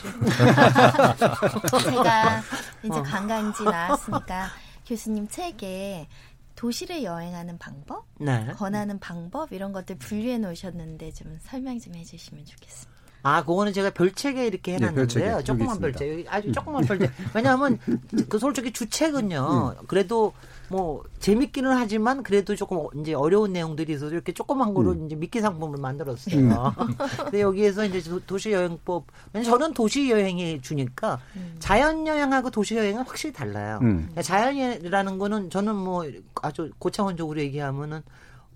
제가 이제 어. 관광지 나왔으니까 교수님 책에 도시를 여행하는 방법, 네. 권하는 방법 이런 것들 분류해 놓으셨는데 좀 설명 좀 해주시면 좋겠습니다. 아, 그거는 제가 별책에 이렇게 네, 해놨는데요. 별책에. 조그만 여기 별책. 아주 조그만 별책. 왜냐하면 그 솔직히 주책은요. 그래도 뭐 재밌기는 하지만 그래도 조금 이제 어려운 내용들이 있어서 이렇게 조그만 거로 음. 이제 미끼 상품을 만들었어요. 근데 여기에서 이제 도- 도시 여행법. 왜냐면 저는 도시 여행이 주니까 자연 여행하고 도시 여행은 확실히 달라요. 음. 그러니까 자연이라는 거는 저는 뭐 아주 고차원적으로 얘기하면은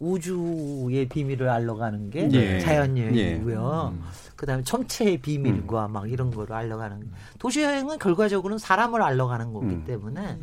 우주의 비밀을 알러 가는 게 예. 자연 예. 여행이고요. 그다음에 천체의 비밀과 막 이런 거를 알러 가는 도시 여행은 결과적으로는 사람을 알러 가는 거기 음. 때문에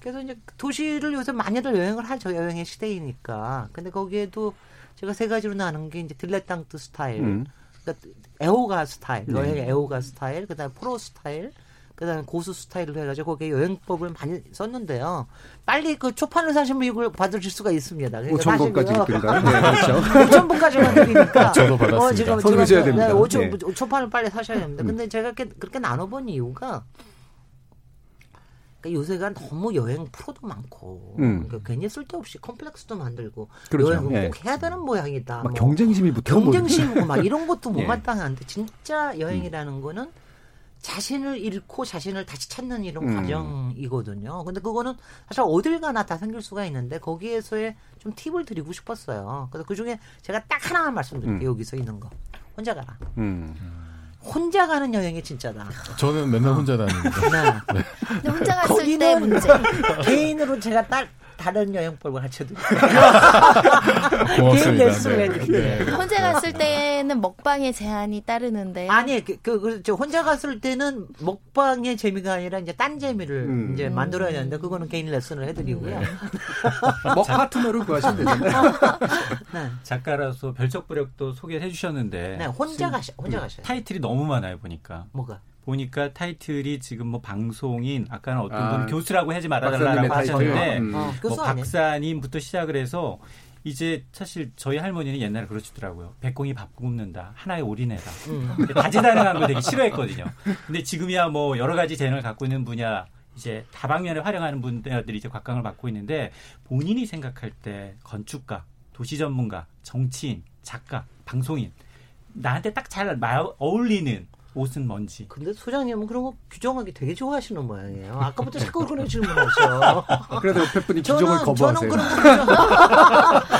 그래서 이제 도시를 요새 많이들 여행을 하죠. 여행의 시대이니까. 근데 거기에도 제가 세 가지로 나눈 게 이제 딜레탕트 스타일, 음. 그러니까 애호가 스타일, 네. 여행의 애호가 스타일, 그다음에 프로 스타일, 그다음에 고수 스타일로 해가지고 거기에 여행법을 많이 썼는데요. 빨리 그 초판을 사시면 이걸 받으실 수가 있습니다. 그러니까 5천 번까지 드린다요? 네, 그렇죠. 5천 번까지만 드리니까. 저도 받았습니다. 어, 지금 손 드셔야 됩니다. 5천 예. 5초판을 빨리 사셔야 됩니다. 음. 근데 제가 그렇게, 그렇게 나눠본 이유가 그러니까 요새가 너무 여행 프로도 많고 음. 그러니까 괜히 쓸데없이 컴플렉스도 만들고 그렇죠. 여행은 예. 꼭 해야 되는 모양이다. 막뭐 경쟁심이 붙어. 경쟁심이고 막 이런 것도 예. 못마땅한데 진짜 여행이라는 거는 자신을 잃고 자신을 다시 찾는 이런 음. 과정이거든요. 근데 그거는 사실 어딜 가나 다 생길 수가 있는데 거기에서의 좀 팁을 드리고 싶었어요. 그래서 그 중에 제가 딱 하나만 말씀드릴게요. 음. 여기서 있는 거. 혼자 가라. 음. 혼자 가는 여행이 진짜다. 저는 맨날 혼자 다닙니다. 네. 근데 혼자 갔을 때 문제. 개인으로 제가 딸 다른 여행법을 가르쳐드릴게요. 고맙습니다. 개인 레슨을 네. 해드릴게요. 네. 혼자 갔을 때는 먹방의 제한이 따르는데 아니, 그, 그, 그, 저 혼자 갔을 때는 먹방의 재미가 아니라 이제 딴 재미를 음. 이제 만들어야 되는데 그거는 개인 레슨을 해드리고요. 뭐 파트너를 구하시면 되잖아요. 네. 작가라서 별적 부력도 소개해 주셨는데 네, 혼자 가셔, 혼자 가셔요. 타이틀이 너무 많아요 보니까. 뭐가? 보니까 타이틀이 지금 뭐 방송인 아까는 어떤 아, 분은 교수라고 하지 말아달라고. 하셨는데 음. 어, 뭐? 박사님부터 시작을 해서 이제 사실 저희 할머니는 옛날에 그러시더라고요. 백공이 밥 굽는다. 하나의 올인해라. 음. 다재다능한 걸 되게 싫어했거든요. 근데 지금이야 뭐 여러 가지 재능을 갖고 있는 분야 이제 다방면에 활용하는 분들이 이제 곽강을 맡고 있는데 본인이 생각할 때 건축가, 도시 전문가, 정치인, 작가, 방송인 나한테 딱 잘 어울리는 옷은 뭔지. 근데 소장님은 그런 거 규정하기 되게 좋아하시는 모양이에요. 아까부터 자꾸 그런 질문하셔. 그래도 옆에 분이 규정을 저는, 거부하세요. 저는 그런 거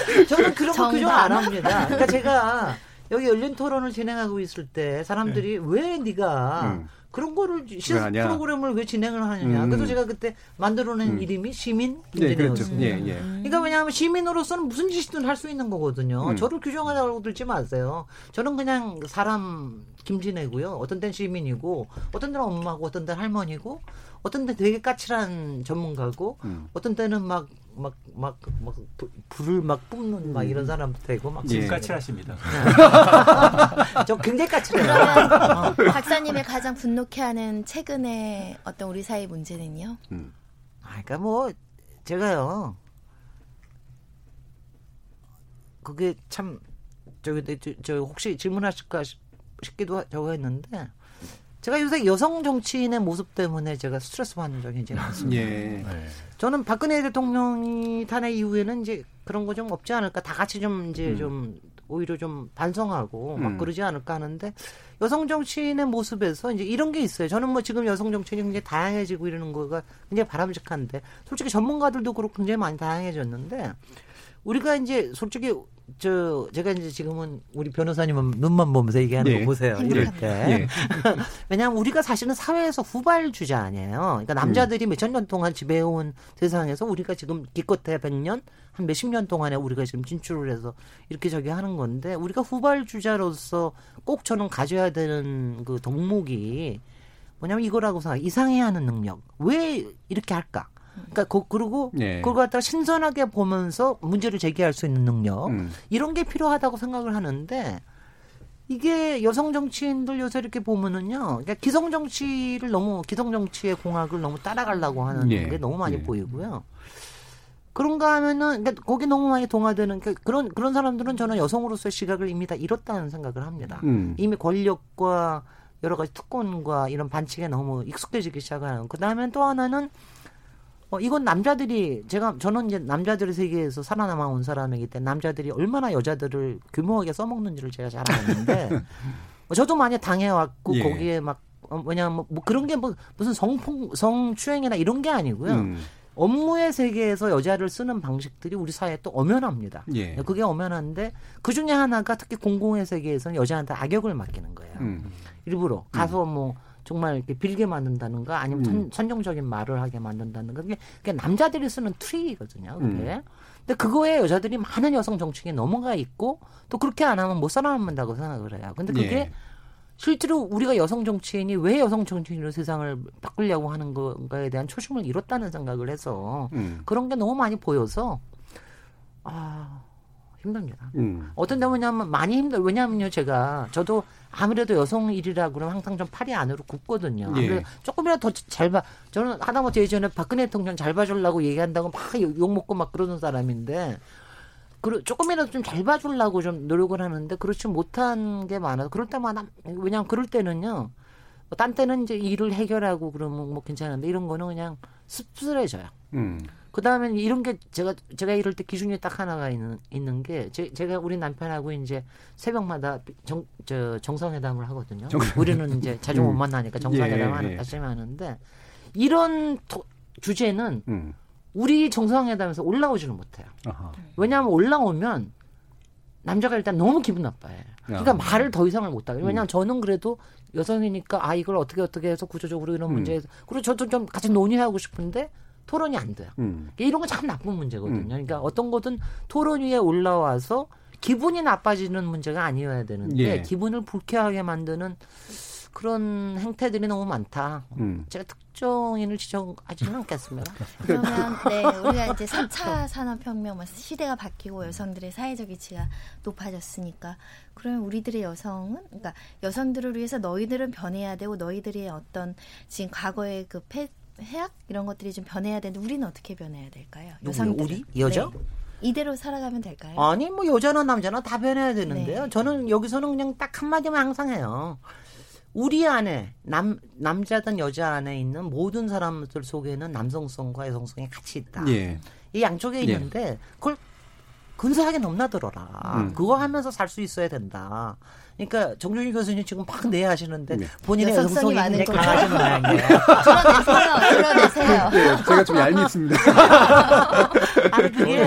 규정, 저는 그런 거. 규정 안 합니다. 그러니까 제가 여기 열린 토론을 진행하고 있을 때 사람들이 왜 네가 음. 그런 거를 시? 프로그램을 왜 진행을 하느냐. 음. 그래서 제가 그때 만들어낸 음. 이름이 시민 네, 그렇죠. 김진혜였습니다. 예, 예. 그러니까 왜냐하면 시민으로서는 무슨 짓이든 할 수 있는 거거든요. 음. 저를 규정하라고 들지 마세요. 저는 그냥 사람 김진애고요. 어떤 때는 시민이고, 어떤 때는 엄마고, 어떤 때는 할머니고, 어떤 때는 되게 까칠한 전문가고, 음. 어떤 때는 막, 막, 막, 막, 불- 불을 막 뿜는 막 이런 사람도 되고, 막. 지금 예. 까칠하십니다. 저 굉장히 까칠해요. 그러면 박사님이 가장 분노케 하는 최근에 어떤 우리 사이 문제는요? 음. 아, 그러니까 뭐 제가요. 그게 참 저기 저, 저 혹시 질문하실까 싶- 싶기도 하- 저거 했는데 제가 요새 여성 정치인의 모습 때문에 제가 스트레스 받는 적이 이제 많습니다. 예. 네. 저는 박근혜 대통령이 탄핵 이후에는 이제 그런 거 좀 없지 않을까 다 같이 좀 이제 음. 좀 오히려 좀 반성하고 막 음. 그러지 않을까 하는데 여성 정치인의 모습에서 이제 이런 게 있어요. 저는 뭐 지금 여성 정치인이 굉장히 다양해지고 이러는 거가 굉장히 바람직한데 솔직히 전문가들도 그렇고 굉장히 많이 다양해졌는데 우리가 이제 솔직히 저 제가 이제 지금은 우리 변호사님은 눈만 보면서 얘기하는 예. 거 보세요. 이럴 때. 예. 왜냐하면 우리가 사실은 사회에서 후발주자 아니에요. 그러니까 남자들이 몇천 년 동안 지배해온 세상에서 우리가 지금 기껏해 100년, 한 몇십 년 동안에 우리가 지금 진출을 해서 이렇게 저기 하는 건데 우리가 후발주자로서 꼭 저는 가져야 되는 그 덕목이 뭐냐면 이거라고 생각. 이상해야 하는 능력. 왜 이렇게 할까? 그러니까 그, 그리고 예. 그걸 갖다가 신선하게 보면서 문제를 제기할 수 있는 능력 음. 이런 게 필요하다고 생각을 하는데 이게 여성 정치인들 요새 이렇게 보면은요, 그러니까 기성 정치를 너무 기성 정치의 공학을 너무 따라가려고 하는 예. 게 너무 많이 예. 보이고요. 그런가 하면은 그러니까 거기 너무 많이 동화되는 그러니까 그런 그런 사람들은 저는 여성으로서의 시각을 이미 다 잃었다는 생각을 합니다. 음. 이미 권력과 여러 가지 특권과 이런 반칙에 너무 익숙해지기 시작하는. 그 다음에 또 하나는 어, 이건 남자들이 제가 저는 이제 남자들의 세계에서 살아남아 온 사람이기 때문에 남자들이 얼마나 여자들을 규모하게 써먹는지를 제가 잘 아는데 저도 많이 당해왔고 예. 거기에 막 어, 왜냐면 뭐, 뭐 그런 게 뭐 무슨 성폭 성추행이나 이런 게 아니고요. 음. 업무의 세계에서 여자를 쓰는 방식들이 우리 사회에 또 엄연합니다. 예. 그게 엄연한데 그 중에 하나가 특히 공공의 세계에서는 여자한테 악역을 맡기는 거예요. 음. 일부러 가서 뭐 정말 이렇게 빌게 만든다는가 아니면 음. 선, 정적인 말을 하게 만든다는가 그게, 그게 남자들이 쓰는 트릭이거든요. 그게. 음. 근데 그거에 여자들이 많은 여성 정치인에 넘어가 있고 또 그렇게 안 하면 못 살아남는다고 생각을 해요. 근데 그게 예. 실제로 우리가 여성 정치인이 왜 여성 정치인으로 세상을 바꾸려고 하는 건가에 대한 초심을 잃었다는 생각을 해서 음. 그런 게 너무 많이 보여서 아 힘듭니다. 음. 어떤 데 뭐냐면 많이 힘들 왜냐면요 제가 저도 아무래도 여성 일이라 그러면 항상 좀 팔이 안으로 굽거든요. 예. 조금이라도 더 잘 봐. 저는 하다못해 예전에 박근혜 대통령 잘 봐주려고 얘기한다고 막 욕 먹고 막 그러는 사람인데 그 조금이라도 좀 잘 봐주려고 좀 노력을 하는데 그렇지 못한 게 많아서 그럴 때마다 왜냐면 그럴 때는요. 뭐딴 때는 이제 일을 해결하고 그러면 뭐 괜찮은데 이런 거는 그냥 씁쓸해져요. 음. 그 다음에 이런 게 제가 제가 이럴 때 기준이 딱 하나가 있는 있는 게 제, 제가 우리 남편하고 이제 새벽마다 정, 저 정상회담을 하거든요. 정- 우리는 이제 자주 못 음. 만나니까 정상회담 예, 하는 예. 다시 하는데 이런 토- 주제는 음. 우리 정상회담에서 올라오지는 못해요. 아하. 왜냐하면 올라오면 남자가 일단 너무 기분 나빠해. 그러니까 아. 말을 더 이상을 못 하고. 음. 왜냐하면 저는 그래도 여성이니까 아 이걸 어떻게 어떻게 해서 구조적으로 이런 음. 문제에서 그리고 저도 좀 같이 논의하고 싶은데 토론이 안 돼요. 음. 이런 건 참 나쁜 문제거든요. 음. 그러니까 어떤 거든 토론 위에 올라와서 기분이 나빠지는 문제가 아니어야 되는데 예. 기분을 불쾌하게 만드는 그런 행태들이 너무 많다. 음. 제가 특정인을 지정하지는 않겠습니다. 그러면 네 우리가 이제 3차 산업혁명 뭐 시대가 바뀌고 여성들의 사회적 위치가 높아졌으니까 그러면 우리들의 여성은 그러니까 여성들을 위해서 너희들은 변해야 되고 너희들의 어떤 지금 과거의 그 폐, 해악 이런 것들이 좀 변해야 되는데 우리는 어떻게 변해야 될까요? 여성들은 우리? 여자? 네. 이대로 살아가면 될까요? 아니 뭐 여자나 남자나 다 변해야 되는데요. 네. 저는 여기서는 그냥 딱 한마디만 항상 해요. 우리 안에 남 남자든 여자 안에 있는 모든 사람들 속에는 남성성과 여성성이 같이 있다. 예. 이 양쪽에 예. 있는데 그걸 근사하게 넘나들어라. 음. 그거 하면서 살 수 있어야 된다. 그러니까 정준희 교수님 지금 막 내하시는데 네. 본인의 여성성이 여성성이 많은 거죠. 강하신 모양이에요. 드러내세요. 드러내세요. 예, 제가 좀 얄밉습니다. 아니 그게.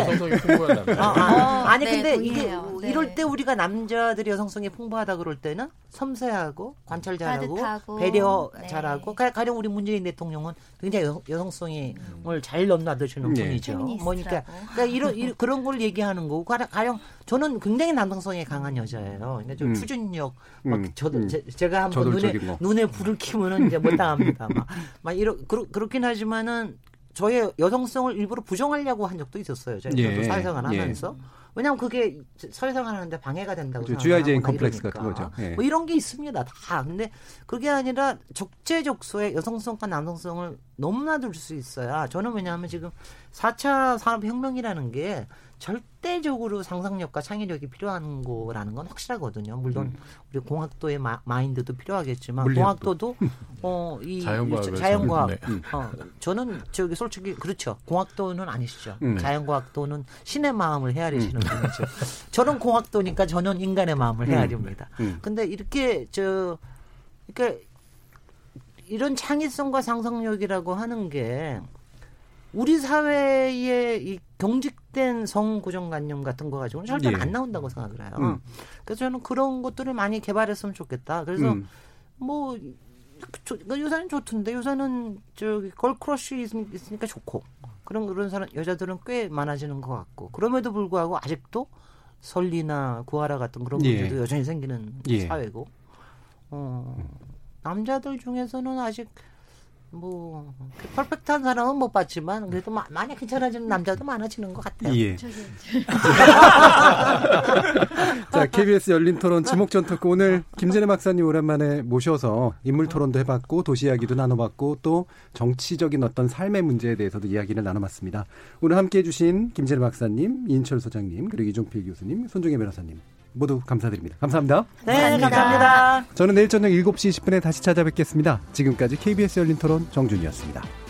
어, 아, 아니 네, 근데 동의해요. 이게 네. 이럴 때 우리가 남자들이 여성성이 풍부하다 그럴 때는 섬세하고 관찰 잘하고 따뜻하고. 배려 네. 잘하고 가- 가령 우리 문재인 대통령은 굉장히 여, 여성성이 잘 넘나드시는 네. 분이죠. 페미니스트라고. 뭐니까 그러니까 이런, 이런 그런 걸 얘기하는 거고 가령, 가령 저는 굉장히 남성성이 강한 여자예요. 그러니까 좀 음. 추진 력 음, 막 저도 음. 제, 제가 한번 눈에 거. 눈에 불을 켜면은 이제 못 당합니다. 막, 막 이러 그렇, 그렇긴 하지만은 저의 여성성을 일부러 부정하려고 한 적도 있었어요. 제가 예, 사회생활 예. 하면서. 왜냐하면 그게 사회생활 하는데 방해가 된다고 그렇죠. 생각하거나 GI 제인 컴플렉스. 같은 거죠. 예. 뭐 이런 게 있습니다. 다. 근데 그게 아니라 적재적소에 여성성과 남성성을 넘나들 수 있어야 저는 왜냐하면 지금 4차 산업혁명이라는 게 절대적으로 상상력과 창의력이 필요한 거라는 건 확실하거든요. 물론 우리 공학도의 마, 마인드도 필요하겠지만 음. 물리학도. 공학도도 어, 이 자연과학을 자연과학 네. 어, 저는 저기 솔직히 그렇죠. 공학도는 아니시죠. 음. 자연과학도는 신의 마음을 헤아리시는 분이죠. 저는 공학도니까 저는 인간의 마음을 헤아립니다. 음. 근데 이렇게 저 그러니까 이런 창의성과 상상력이라고 하는 게 우리 사회의 이 경직 된 성 고정관념 같은 거 가지고는 절대 예. 안 나온다고 생각을 해요. 음. 그래서 저는 그런 것들을 많이 개발했으면 좋겠다. 그래서 음. 뭐 조- 그 요새는 좋던데 요새는 저기 걸크러쉬 있- 있으니까 좋고 그런 그런 사람 여자들은 꽤 많아지는 것 같고 그럼에도 불구하고 아직도 설리나 구하라 같은 그런 예. 문제도 여전히 생기는 예. 사회고 어, 남자들 중에서는 아직 뭐 퍼펙트한 사람은 못 봤지만 그래도 마- 많이 괜찮아지는 남자도 많아지는 것 같아요. 예. 자, KBS 열린 토론 지목전 토크 오늘 김진애 박사님 오랜만에 모셔서 인물 토론도 해봤고 도시 이야기도 나눠봤고 또 정치적인 어떤 삶의 문제에 대해서도 이야기를 나눠봤습니다. 오늘 함께 해주신 김진애 박사님, 인철 소장님, 그리고 이종필 교수님, 손종혜 변호사님 모두 감사드립니다. 감사합니다. 네, 감사합니다. 저는 내일 저녁 7시 20분에 다시 찾아뵙겠습니다. 지금까지 KBS 열린 토론 정준이었습니다.